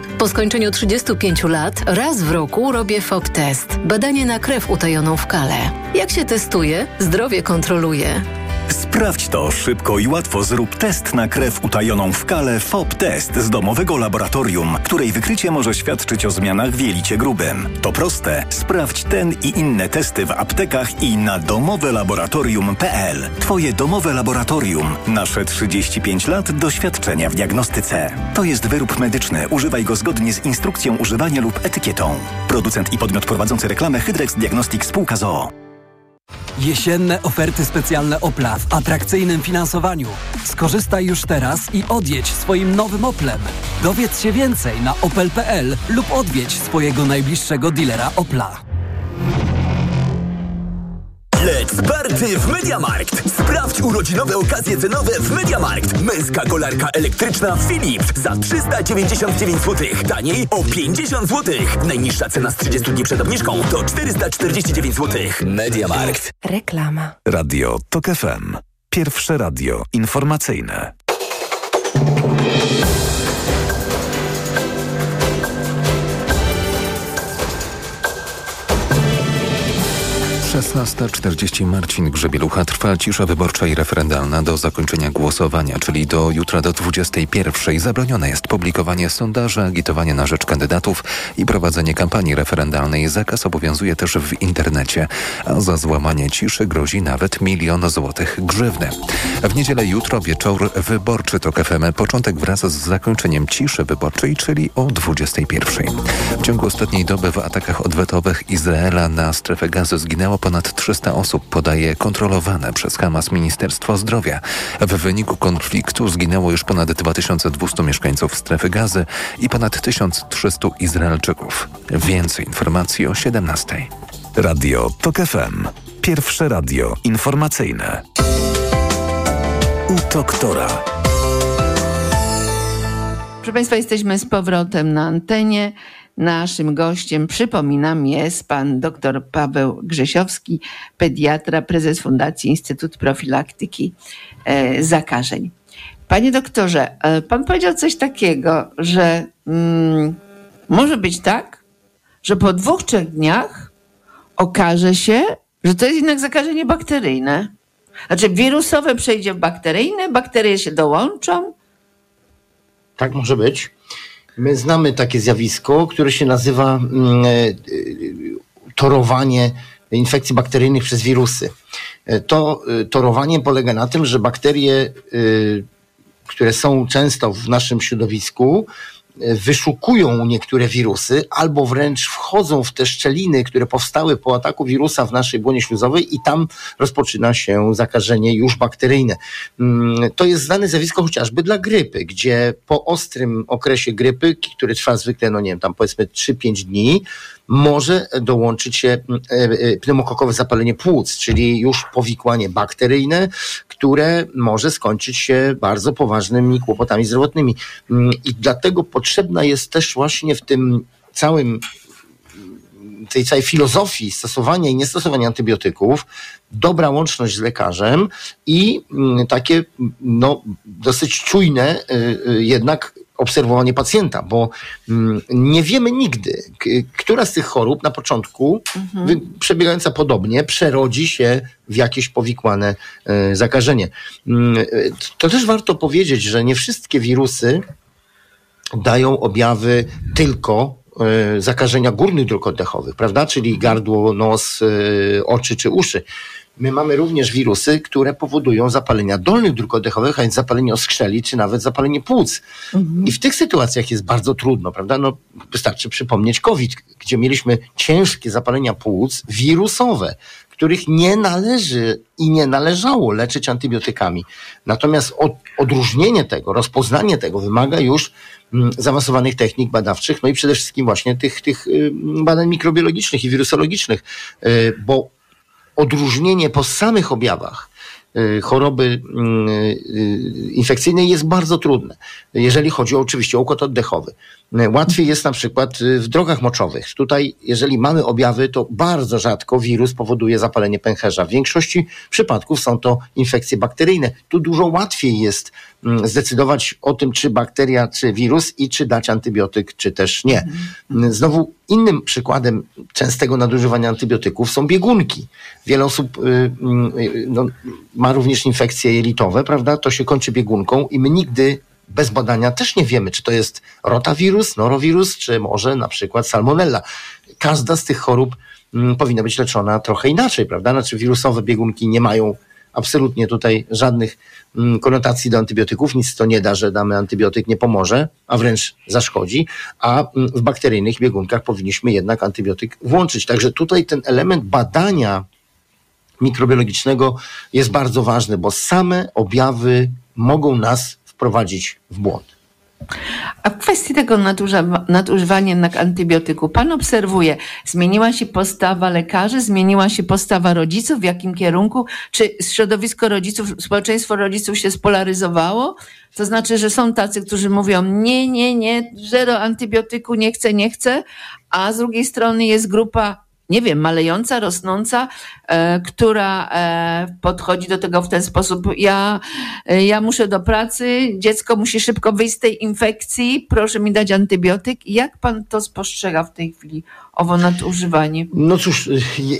Po skończeniu 35 lat raz w roku robię FOB test. Badanie na krew utajoną w kale. Jak się testuje, zdrowie kontroluje. Sprawdź to szybko i łatwo. Zrób test na krew utajoną w kale FOB Test z domowego laboratorium, której wykrycie może świadczyć o zmianach w jelicie grubym. To proste. Sprawdź ten i inne testy w aptekach i na domowelaboratorium.pl. Twoje domowe laboratorium. Nasze 35 lat doświadczenia w diagnostyce. To jest wyrób medyczny. Używaj go zgodnie z instrukcją używania lub etykietą. Producent i podmiot prowadzący reklamę Hydrex Diagnostics Spółka ZOO. Jesienne oferty specjalne Opla w atrakcyjnym finansowaniu. Skorzystaj już teraz i odjedź swoim nowym Oplem. Dowiedz się więcej na opel.pl lub odwiedź swojego najbliższego dealera Opla. Let's party w Mediamarkt! Sprawdź urodzinowe okazje cenowe w Mediamarkt. Męska kolarka elektryczna Philips za 399 zł. Taniej o 50 zł. Najniższa cena z 30 dni przed obniżką to 449 zł. Mediamarkt. Reklama. Radio TOK FM. Pierwsze radio informacyjne. Szesnasta czterdzieści Marcin Grzebielucha trwa cisza wyborcza i referendalna do zakończenia głosowania, czyli do jutra do 21. Zabronione jest publikowanie sondaży, agitowanie na rzecz kandydatów i prowadzenie kampanii referendalnej. Zakaz obowiązuje też w internecie, a za złamanie ciszy grozi nawet milion złotych grzywny. W niedzielę jutro wieczór wyborczy to KFM. Początek wraz z zakończeniem ciszy wyborczej, czyli o 21. W ciągu ostatniej doby w atakach odwetowych Izraela na strefę gazy zginęło ponad 300 osób, podaje kontrolowane przez Hamas Ministerstwo Zdrowia. W wyniku konfliktu zginęło już ponad 2200 mieszkańców strefy gazy i ponad 1300 Izraelczyków. Więcej informacji o 17. Radio TOK FM. Pierwsze radio informacyjne. U doktora. Proszę Państwa, jesteśmy z powrotem na antenie. Naszym gościem, przypominam, jest pan dr Paweł Grzesiowski, pediatra, prezes Fundacji Instytut Profilaktyki e, Zakażeń. Panie doktorze, e, pan powiedział coś takiego, że mm, może być tak, że po dwóch, trzech dniach okaże się, że to jest jednak zakażenie bakteryjne. Znaczy wirusowe przejdzie w bakteryjne, bakterie się dołączą. Tak może być. My znamy takie zjawisko, które się nazywa mm, e, e, torowanie infekcji bakteryjnych przez wirusy. E, To torowanie polega na tym, że bakterie, które są często w naszym środowisku, wyszukują niektóre wirusy albo wręcz wchodzą w te szczeliny, które powstały po ataku wirusa w naszej błonie śluzowej i tam rozpoczyna się zakażenie już bakteryjne. Mm, To jest znane zjawisko chociażby dla grypy, gdzie po ostrym okresie grypy, który trwa zwykle, no nie wiem, tam powiedzmy 3-5 dni, może dołączyć się mm, e, e, pneumokokowe zapalenie płuc, czyli już powikłanie bakteryjne, które może skończyć się bardzo poważnymi kłopotami zdrowotnymi. Mm, I dlatego potrzebna jest też właśnie w tym całym tej całej filozofii stosowania i niestosowania antybiotyków, dobra łączność z lekarzem i mm, takie no, dosyć czujne y, y, jednak obserwowanie pacjenta, bo mm, nie wiemy nigdy, która z tych chorób na początku, wy- przebiegająca podobnie, przerodzi się w jakieś powikłane y, zakażenie. Mm, y, To też warto powiedzieć, że nie wszystkie wirusy dają objawy tylko e, zakażenia górnych dróg oddechowych, prawda? Czyli gardło, nos, e, oczy czy uszy. My mamy również wirusy, które powodują zapalenia dolnych dróg oddechowych, a więc zapalenie oskrzeli, czy nawet zapalenie płuc. I w tych sytuacjach jest bardzo trudno, prawda? No, wystarczy przypomnieć COVID, gdzie mieliśmy ciężkie zapalenia płuc wirusowe, których nie należy i nie należało leczyć antybiotykami. Natomiast od, odróżnienie tego, rozpoznanie tego wymaga już mm, zaawansowanych technik badawczych, no i przede wszystkim właśnie tych, tych y, badań mikrobiologicznych i wirusologicznych, y, bo odróżnienie po samych objawach y, choroby mm, y, infekcyjnej jest bardzo trudne, jeżeli chodzi oczywiście o układ oddechowy. Y, Łatwiej jest na przykład y, w drogach moczowych. Tutaj, jeżeli mamy objawy, to bardzo rzadko wirus powoduje zapalenie pęcherza. W większości przypadków są to infekcje bakteryjne. Tu dużo łatwiej jest mm, zdecydować o tym, czy bakteria, czy wirus i czy dać antybiotyk, czy też nie. Znowu innym przykładem częstego nadużywania antybiotyków są biegunki. Wiele osób y, y, no, ma również infekcje jelitowe, prawda? To się kończy biegunką i my nigdy bez badania też nie wiemy, czy to jest rotawirus, norowirus, czy może na przykład salmonella. Każda z tych chorób mm, powinna być leczona trochę inaczej, prawda? Znaczy wirusowe biegunki nie mają absolutnie tutaj żadnych mm, konotacji do antybiotyków. Nic to nie da, że damy antybiotyk, nie pomoże, a wręcz zaszkodzi. A mm, w bakteryjnych biegunkach powinniśmy jednak antybiotyk włączyć. Także tutaj ten element badania mikrobiologicznego jest bardzo ważny, bo same objawy mogą nas wprowadzić w błąd. A w kwestii tego nadużywa- nadużywania jednak antybiotyku, pan obserwuje, zmieniła się postawa lekarzy, zmieniła się postawa rodziców, w jakim kierunku? Czy środowisko rodziców, społeczeństwo rodziców się spolaryzowało? To znaczy, że są tacy, którzy mówią nie, nie, nie, zero antybiotyku, nie chcę, nie chcę, a z drugiej strony jest grupa nie wiem, malejąca, rosnąca, e, która e, podchodzi do tego w ten sposób. Ja, e, ja muszę do pracy, dziecko musi szybko wyjść z tej infekcji, proszę mi dać antybiotyk. Jak pan to spostrzega w tej chwili, owo nadużywanie? No cóż,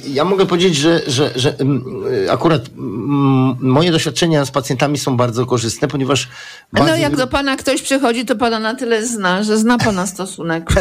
ja mogę powiedzieć, że, że, że mm, akurat mm, moje doświadczenia z pacjentami są bardzo korzystne, ponieważ. No bardzo jak do pana ktoś przychodzi, to pana na tyle zna, że zna pana stosunek (laughs) (laughs)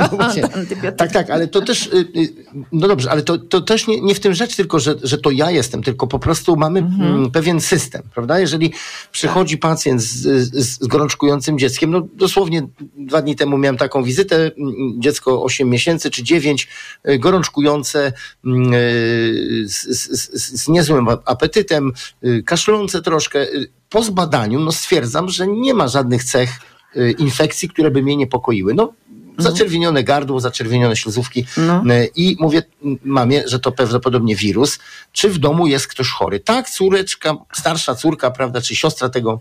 No. Tak, tak, ale to też, y, y, no dobrze, ale to, to też nie, nie w tym rzecz, tylko że, że to ja jestem, tylko po prostu mamy Mhm. mm, pewien system, prawda? Jeżeli przychodzi pacjent z, z, z gorączkującym dzieckiem, no dosłownie dwa dni temu miałem taką wizytę, dziecko 8 miesięcy czy 9, y, gorączkujące, mm, y, z, z, z, niezłym apetytem, y, kaszlące troszkę. Y, Po zbadaniu no stwierdzam, że nie ma żadnych cech y, infekcji, które by mnie niepokoiły. No, zaczerwienione gardło, zaczerwienione śluzówki No. I mówię m, mamie, że to prawdopodobnie wirus. Czy w domu jest ktoś chory? Tak, córeczka, starsza córka, prawda, czy siostra tego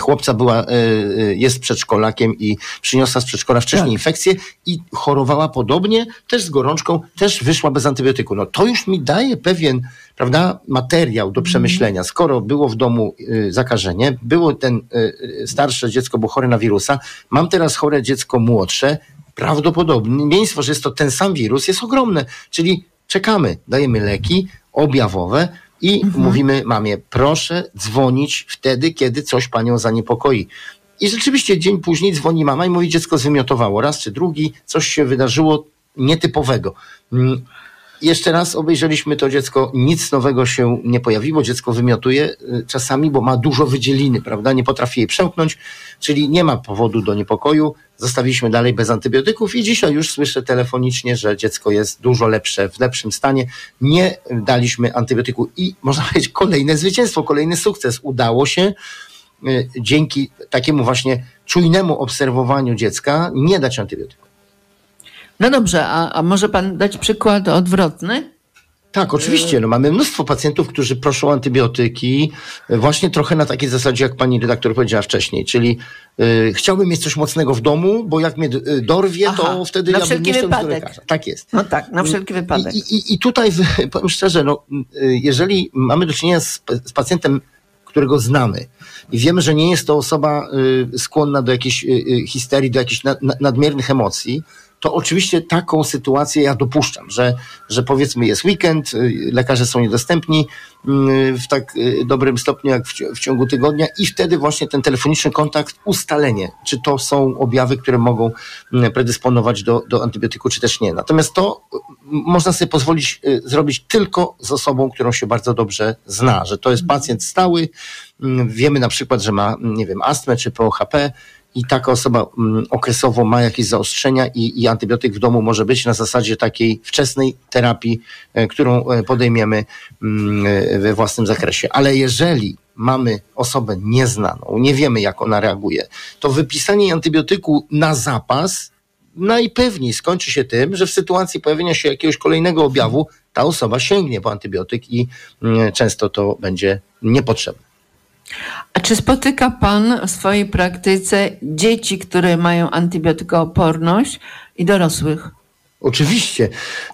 chłopca była, e, e, jest przedszkolakiem i przyniosła z przedszkola wcześniej Tak. infekcję i chorowała podobnie, też z gorączką, też wyszła bez antybiotyku. No to już mi daje pewien, prawda, materiał do przemyślenia. Skoro było w domu e, zakażenie, było ten e, e, starsze dziecko było chore na wirusa, mam teraz chore dziecko młodsze, prawdopodobieństwo, że jest to ten sam wirus jest ogromne. Czyli czekamy, dajemy leki objawowe i mówimy mamie, proszę dzwonić wtedy, kiedy coś panią zaniepokoi. I rzeczywiście dzień później dzwoni mama i mówi, dziecko zwymiotowało raz czy drugi, coś się wydarzyło nietypowego. Jeszcze raz obejrzeliśmy to dziecko, nic nowego się nie pojawiło. Dziecko wymiotuje y, czasami, bo ma dużo wydzieliny, prawda? Nie potrafi jej przełknąć, czyli nie ma powodu do niepokoju. Zostawiliśmy dalej bez antybiotyków i dzisiaj już słyszę telefonicznie, że dziecko jest dużo lepsze, w lepszym stanie. Nie daliśmy antybiotyku i można (laughs) powiedzieć kolejne zwycięstwo, kolejny sukces. Udało się y, dzięki takiemu właśnie czujnemu obserwowaniu dziecka nie dać antybiotyku. No dobrze, a, a może pan dać przykład odwrotny? Tak, oczywiście. No, mamy mnóstwo pacjentów, którzy proszą o antybiotyki e, właśnie trochę na takiej zasadzie, jak pani redaktor powiedziała wcześniej, czyli y, chciałbym mieć coś mocnego w domu, bo jak mnie y, dorwie, Aha, to wtedy ja bym nie chciał do lekarza. Tak jest. No tak, na wszelki wypadek. I, i, I tutaj (laughs) powiem szczerze, no, jeżeli mamy do czynienia z, z pacjentem, którego znamy i wiemy, że nie jest to osoba skłonna do jakiejś histerii, do jakichś na, na, nadmiernych emocji, to oczywiście taką sytuację ja dopuszczam, że, że powiedzmy jest weekend, y, lekarze są niedostępni y, w tak y, dobrym stopniu jak w, ci- w ciągu tygodnia i wtedy właśnie ten telefoniczny kontakt, ustalenie, czy to są objawy, które mogą mm, predysponować do, do antybiotyku, czy też nie. Natomiast to y, można sobie pozwolić zrobić tylko z osobą, którą się bardzo dobrze zna, że to jest pacjent stały, mm, wiemy na przykład, że ma, mm, nie wiem, astmę czy POHP i taka osoba mm, okresowo ma jakieś zaostrzenia i, i antybiotyk w domu może być na zasadzie takiej wczesnej terapii, e, którą e, podejmiemy mm, e, we własnym zakresie. Ale jeżeli mamy osobę nieznaną, nie wiemy jak ona reaguje, to wypisanie antybiotyku na zapas najpewniej skończy się tym, że w sytuacji pojawienia się jakiegoś kolejnego objawu ta osoba sięgnie po antybiotyk i mm, często to będzie niepotrzebne. A czy spotyka Pan w swojej praktyce dzieci, które mają antybiotykooporność i dorosłych? Oczywiście.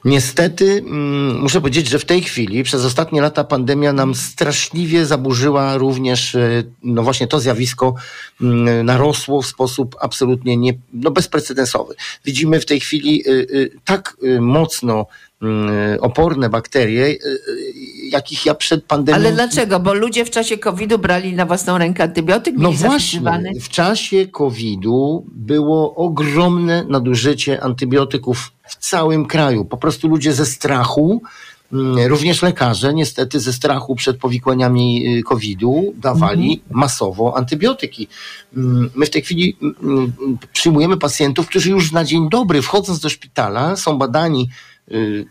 Niestety mm, muszę powiedzieć, że w tej chwili przez ostatnie lata pandemia nam straszliwie zaburzyła również e, no właśnie to zjawisko mm, narosło w sposób absolutnie nie, no bezprecedensowy. Widzimy w tej chwili y, y, tak mocno oporne bakterie, y, y, jakich ja przed pandemią... Ale dlaczego? Bo ludzie w czasie COVID-u brali na własną rękę antybiotyk, No właśnie, w czasie COVID-u było ogromne nadużycie antybiotyków w całym kraju. Po prostu ludzie ze strachu, mm, również lekarze, niestety ze strachu przed powikłaniami y, COVID-u dawali masowo antybiotyki. Mm, My w tej chwili mm, mm, przyjmujemy pacjentów, którzy już na dzień dobry, wchodząc do szpitala, są badani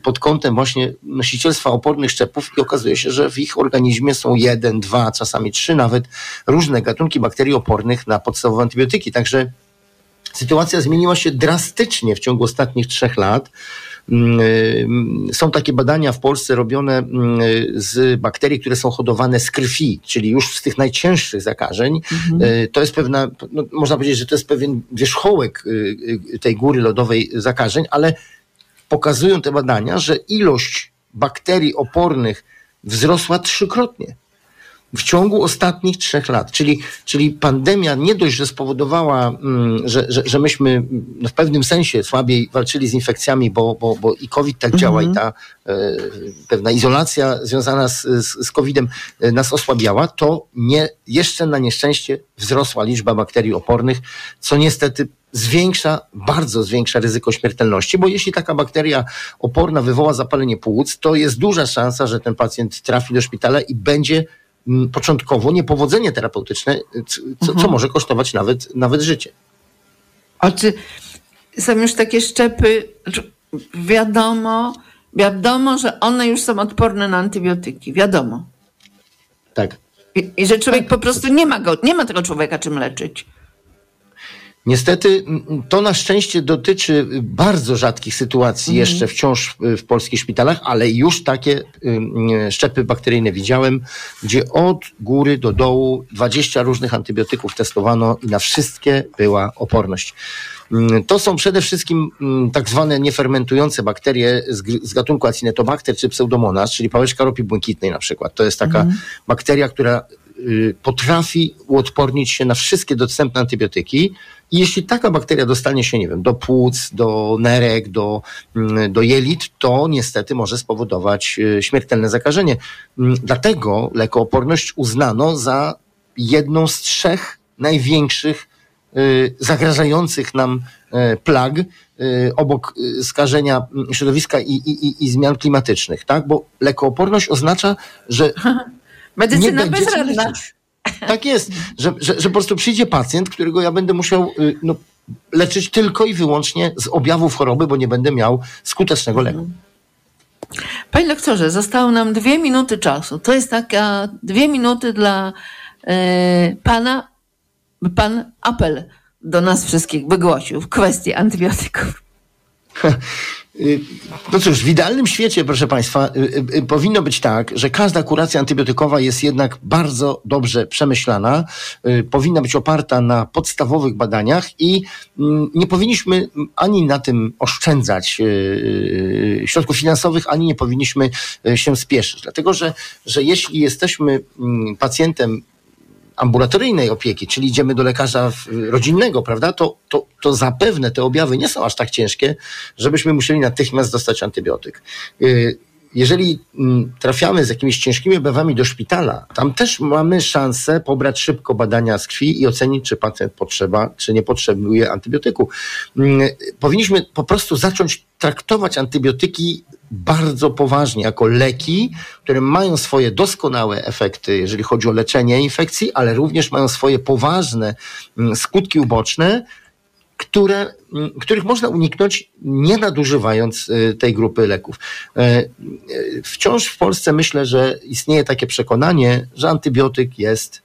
pod kątem właśnie nosicielstwa opornych szczepów i okazuje się, że w ich organizmie są jeden, dwa, czasami trzy nawet różne gatunki bakterii opornych na podstawowe antybiotyki. Także sytuacja zmieniła się drastycznie w ciągu ostatnich trzech lat. Mm, y, Są takie badania w Polsce robione mm, z bakterii, które są hodowane z krwi, czyli już z tych najcięższych zakażeń. Y, To jest pewna, no, można powiedzieć, że to jest pewien wierzchołek y, y, tej góry lodowej zakażeń, ale pokazują te badania, że ilość bakterii opornych wzrosła trzykrotnie w ciągu ostatnich trzech lat. Czyli, czyli pandemia nie dość, że spowodowała, mm, że, że, że myśmy mm, w pewnym sensie słabiej walczyli z infekcjami, bo, bo, bo i COVID tak działa i ta e, pewna izolacja związana z, z, z COVID-em e, nas osłabiała, to nie, jeszcze na nieszczęście wzrosła liczba bakterii opornych, co niestety zwiększa, bardzo zwiększa ryzyko śmiertelności, bo jeśli taka bakteria oporna wywoła zapalenie płuc, to jest duża szansa, że ten pacjent trafi do szpitala i będzie początkowo niepowodzenie terapeutyczne, co, co może kosztować nawet, nawet życie. A czy są już takie szczepy, wiadomo, wiadomo, że one już są odporne na antybiotyki, wiadomo. Tak. I, i że człowiek po prostu nie ma go, nie ma tego człowieka czym leczyć. Niestety to na szczęście dotyczy bardzo rzadkich sytuacji Mhm. jeszcze wciąż w, w polskich szpitalach, ale już takie szczepy bakteryjne widziałem, gdzie od góry do dołu 20 różnych antybiotyków testowano i na wszystkie była oporność. To są przede wszystkim tak zwane niefermentujące bakterie z, gatunku Acinetobacter czy Pseudomonas, czyli pałeczka ropy błękitnej na przykład. To jest taka bakteria, która potrafi uodpornić się na wszystkie dostępne antybiotyki. I jeśli taka bakteria dostanie się, nie wiem, do płuc, do nerek, do, mm, do jelit, to niestety może spowodować y, śmiertelne zakażenie. Mm, Dlatego lekooporność uznano za jedną z trzech największych y, zagrażających nam y, plag y, obok y, skażenia mm, środowiska i, i, i zmian klimatycznych, tak? Bo lekooporność oznacza, że (laughs) Medycyna bezradna. Tak jest, że, że, że po prostu przyjdzie pacjent, którego ja będę musiał y, no, leczyć tylko i wyłącznie z objawów choroby, bo nie będę miał skutecznego leku. Panie doktorze, zostało nam dwie minuty czasu. To jest taka dwie minuty dla e, pana, by pan apel do nas wszystkich wygłosił w kwestii antybiotyków. (laughs) Y, No cóż, w idealnym świecie, proszę Państwa, y, y, powinno być tak, że każda kuracja antybiotykowa jest jednak bardzo dobrze przemyślana, powinna być oparta na podstawowych badaniach i mm, nie powinniśmy ani na tym oszczędzać środków finansowych, ani nie powinniśmy się spieszyć. Dlatego, że, że jeśli jesteśmy mm, pacjentem ambulatoryjnej opieki, czyli idziemy do lekarza rodzinnego, prawda, to, to, to zapewne te objawy nie są aż tak ciężkie, żebyśmy musieli natychmiast dostać antybiotyk. Y, Jeżeli mm, trafiamy z jakimiś ciężkimi objawami do szpitala, tam też mamy szansę pobrać szybko badania z krwi i ocenić, czy pacjent potrzeba, czy nie potrzebuje antybiotyku. Mm, Powinniśmy po prostu zacząć traktować antybiotyki bardzo poważnie jako leki, które mają swoje doskonałe efekty, jeżeli chodzi o leczenie infekcji, ale również mają swoje poważne mm, skutki uboczne, które, mm, których można uniknąć nie nadużywając y, tej grupy leków. E, e, Wciąż w Polsce myślę, że istnieje takie przekonanie, że antybiotyk jest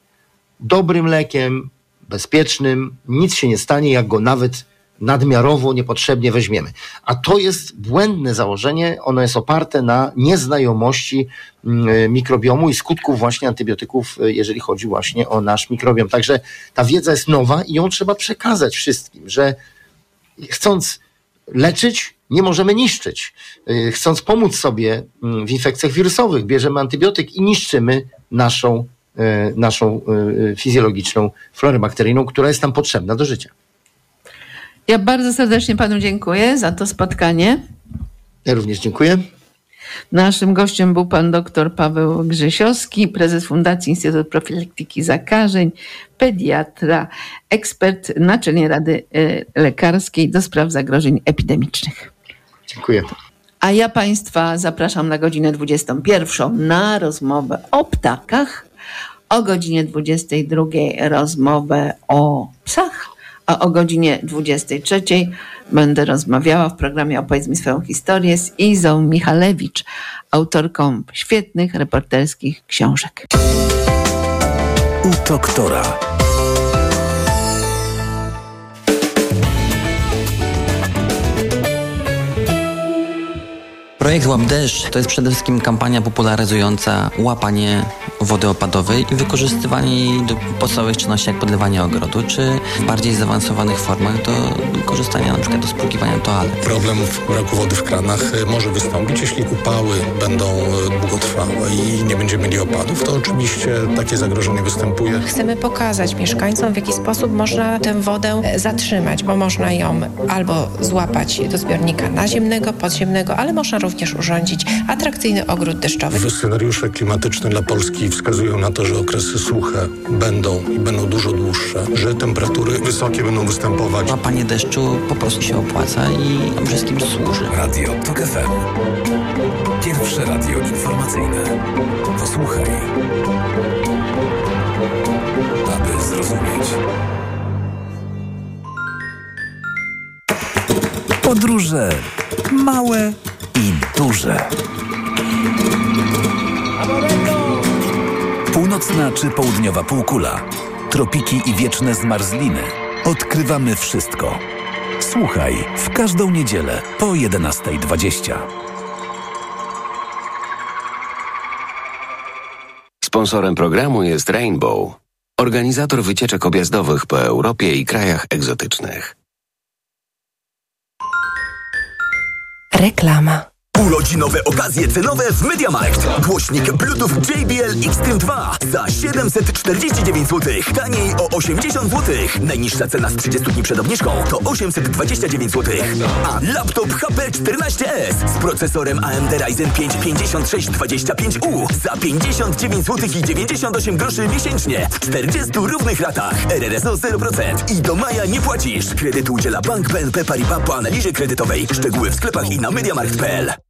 dobrym lekiem, bezpiecznym, nic się nie stanie, jak go nawet nadmiarowo, niepotrzebnie weźmiemy. A to jest błędne założenie, ono jest oparte na nieznajomości mm, mikrobiomu i skutków właśnie antybiotyków, y, jeżeli chodzi właśnie o nasz mikrobiom. Także ta wiedza jest nowa i ją trzeba przekazać wszystkim, że chcąc leczyć, nie możemy niszczyć. Y, Chcąc pomóc sobie mm, w infekcjach wirusowych, bierzemy antybiotyk i niszczymy naszą, y, naszą fizjologiczną florę bakteryjną, która jest nam potrzebna do życia. Ja bardzo serdecznie panu dziękuję za to spotkanie. Ja również dziękuję. Naszym gościem był pan dr Paweł Grzesiowski, prezes Fundacji Instytut Profilaktyki Zakażeń, pediatra, ekspert Naczelnej Rady e, Lekarskiej do spraw zagrożeń epidemicznych. Dziękuję. A ja Państwa zapraszam na godzinę 21 na rozmowę o ptakach, o godzinie 22 rozmowę o psach, a o godzinie 23 będę rozmawiała w programie Opowiedz mi swoją historię z Izą Michalewicz, autorką świetnych reporterskich książek. U doktora. Projekt Łap Deszcz to jest przede wszystkim kampania popularyzująca łapanie wody opadowej i wykorzystywanie jej do podstawowych czynności jak podlewanie ogrodu, czy w bardziej zaawansowanych formach do korzystania na przykład do spłukiwania toalet. Problem w braku wody w kranach y, może wystąpić, jeśli upały będą y, długotrwałe i nie będziemy mieli opadów, to oczywiście takie zagrożenie występuje. Chcemy pokazać mieszkańcom, w jaki sposób można tę wodę e, zatrzymać, bo można ją albo złapać do zbiornika naziemnego, podziemnego, ale można również urządzić atrakcyjny ogród deszczowy. Scenariusze klimatyczne dla Polski wskazują na to, że okresy suche będą i będą dużo dłuższe, że temperatury wysokie będą występować. Łapanie deszczu po prostu się opłaca i nam wszystkim służy. Radio TOK FM. Pierwsze radio informacyjne. Posłuchaj. Aby zrozumieć. Podróże małe i duże. Północna czy południowa półkula. Tropiki i wieczne zmarzliny. Odkrywamy wszystko. Słuchaj w każdą niedzielę po 11.20. Sponsorem programu jest Rainbow, organizator wycieczek objazdowych po Europie i krajach egzotycznych. Reklama. Urodzinowe okazje cenowe w MediaMarkt. Głośnik Bluetooth JBL Xtreme 2 za 749 zł. Taniej o 80 zł. Najniższa cena z 30 dni przed obniżką to 829 zł. A laptop HP 14S z procesorem AMD Ryzen 5 5625U za 59 zł i 98 groszy miesięcznie w 40 równych ratach. RRSO 0% i do maja nie płacisz. Kredyt udziela Bank BNP Paribas po analizie kredytowej. Szczegóły w sklepach i na mediamarkt.pl.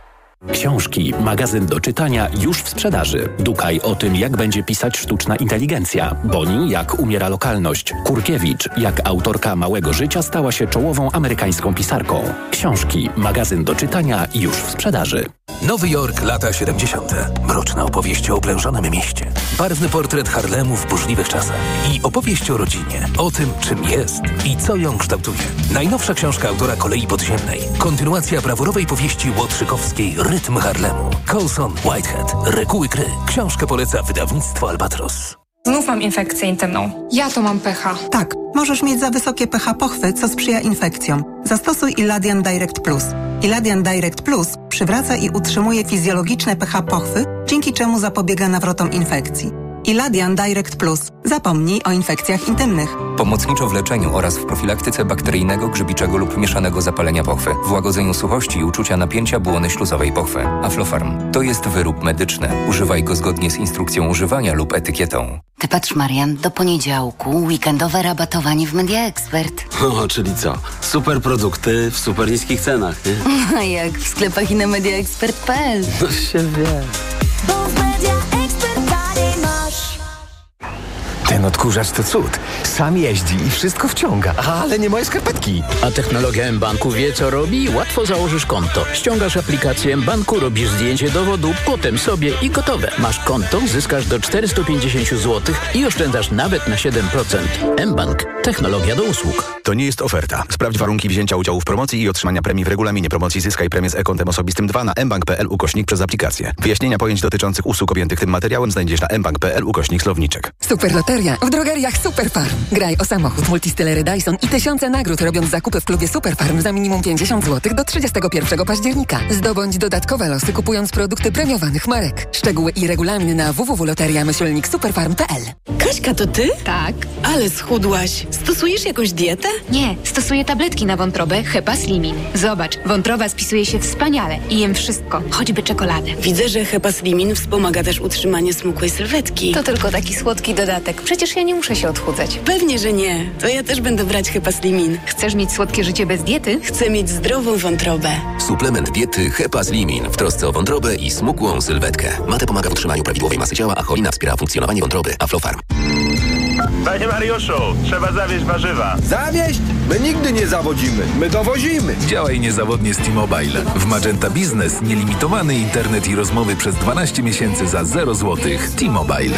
Książki, magazyn do czytania już w sprzedaży. Dukaj o tym, jak będzie pisać sztuczna inteligencja. Boni, jak umiera lokalność. Kurkiewicz, jak autorka Małego Życia stała się czołową amerykańską pisarką. Książki, magazyn do czytania już w sprzedaży. Nowy Jork, lata 70. Mroczna opowieść o oblężonym mieście. Barwny portret Harlemu w burzliwych czasach. I opowieść o rodzinie. O tym, czym jest i co ją kształtuje. Najnowsza książka autora Kolei Podziemnej. Kontynuacja brawurowej powieści łotrzykowskiej Rytm Harlemu. Colson Whitehead. Reguły gry. Książkę poleca wydawnictwo Albatros. Znów mam infekcję intymną. Ja to mam pH. Tak, możesz mieć za wysokie pH pochwy, co sprzyja infekcjom. Zastosuj Iladian Direct Plus. Iladian Direct Plus przy przywraca i utrzymuje fizjologiczne pH pochwy, dzięki czemu zapobiega nawrotom infekcji. I Ladian Direct Plus. Zapomnij o infekcjach intymnych. Pomocniczo w leczeniu oraz w profilaktyce bakteryjnego, grzybiczego lub mieszanego zapalenia pochwy, w łagodzeniu suchości i uczucia napięcia błony śluzowej pochwy. Aflofarm to jest wyrób medyczny. Używaj go zgodnie z instrukcją używania lub etykietą. Ty patrz, Marian, do poniedziałku weekendowe rabatowanie w Media Expert. (laughs) O, czyli co? Super produkty w super niskich cenach, nie? (laughs) Jak w sklepach i na mediaexpert.pl. No się wie. Ten odkurzacz to cud. Sam jeździ i wszystko wciąga, ale nie moje skarpetki. A technologia M-Banku wie co robi? Łatwo założysz konto. Ściągasz aplikację M-Banku, robisz zdjęcie dowodu, potem sobie i gotowe. Masz konto, zyskasz do 450 zł i oszczędzasz nawet na 7%. M-Bank. Technologia do usług. To nie jest oferta. Sprawdź warunki wzięcia udziału w promocji i otrzymania premii w regulaminie promocji Zyskaj premię z e-kontem osobistym 2 na mbank.pl ukośnik przez aplikację. Wyjaśnienia pojęć dotyczących usług objętych tym materiałem znajdziesz na mbank.pl ukośnik słowniczek. Super loteria w drogeriach Superfarm. Graj o samochód, multistylery Dyson i tysiące nagród robiąc zakupy w klubie Superfarm za minimum 50 zł do 31 października. Zdobądź dodatkowe losy kupując produkty premiowanych marek. Szczegóły i regulamin na www.loteria-superfarm.pl Kaśka, to ty? Tak. Ale schudłaś. Stosujesz jakąś dietę? Nie, stosuję tabletki na wątrobę Hepa Slimin. Zobacz, wątroba spisuje się wspaniale i jem wszystko, choćby czekoladę. Widzę, że Hepa Slimin wspomaga też utrzymanie smukłej sylwetki. To tylko taki słodki dodatek. Przecież ja nie muszę się odchudzać. Pewnie, że nie. To ja też będę brać Hepa Slimin. Chcesz mieć słodkie życie bez diety? Chcę mieć zdrową wątrobę. Suplement diety Hepa Slimin w trosce o wątrobę i smukłą sylwetkę. Mate pomaga w utrzymaniu prawidłowej masy ciała, a cholina wspiera funkcjonowanie wątroby. Aflofarm. Panie Mariuszu, trzeba zawieźć warzywa. Zawieźć? My nigdy nie zawodzimy, my dowozimy. Działaj niezawodnie z T-Mobile. W Magenta Business nielimitowany internet i rozmowy przez 12 miesięcy za 0 zł. T-Mobile.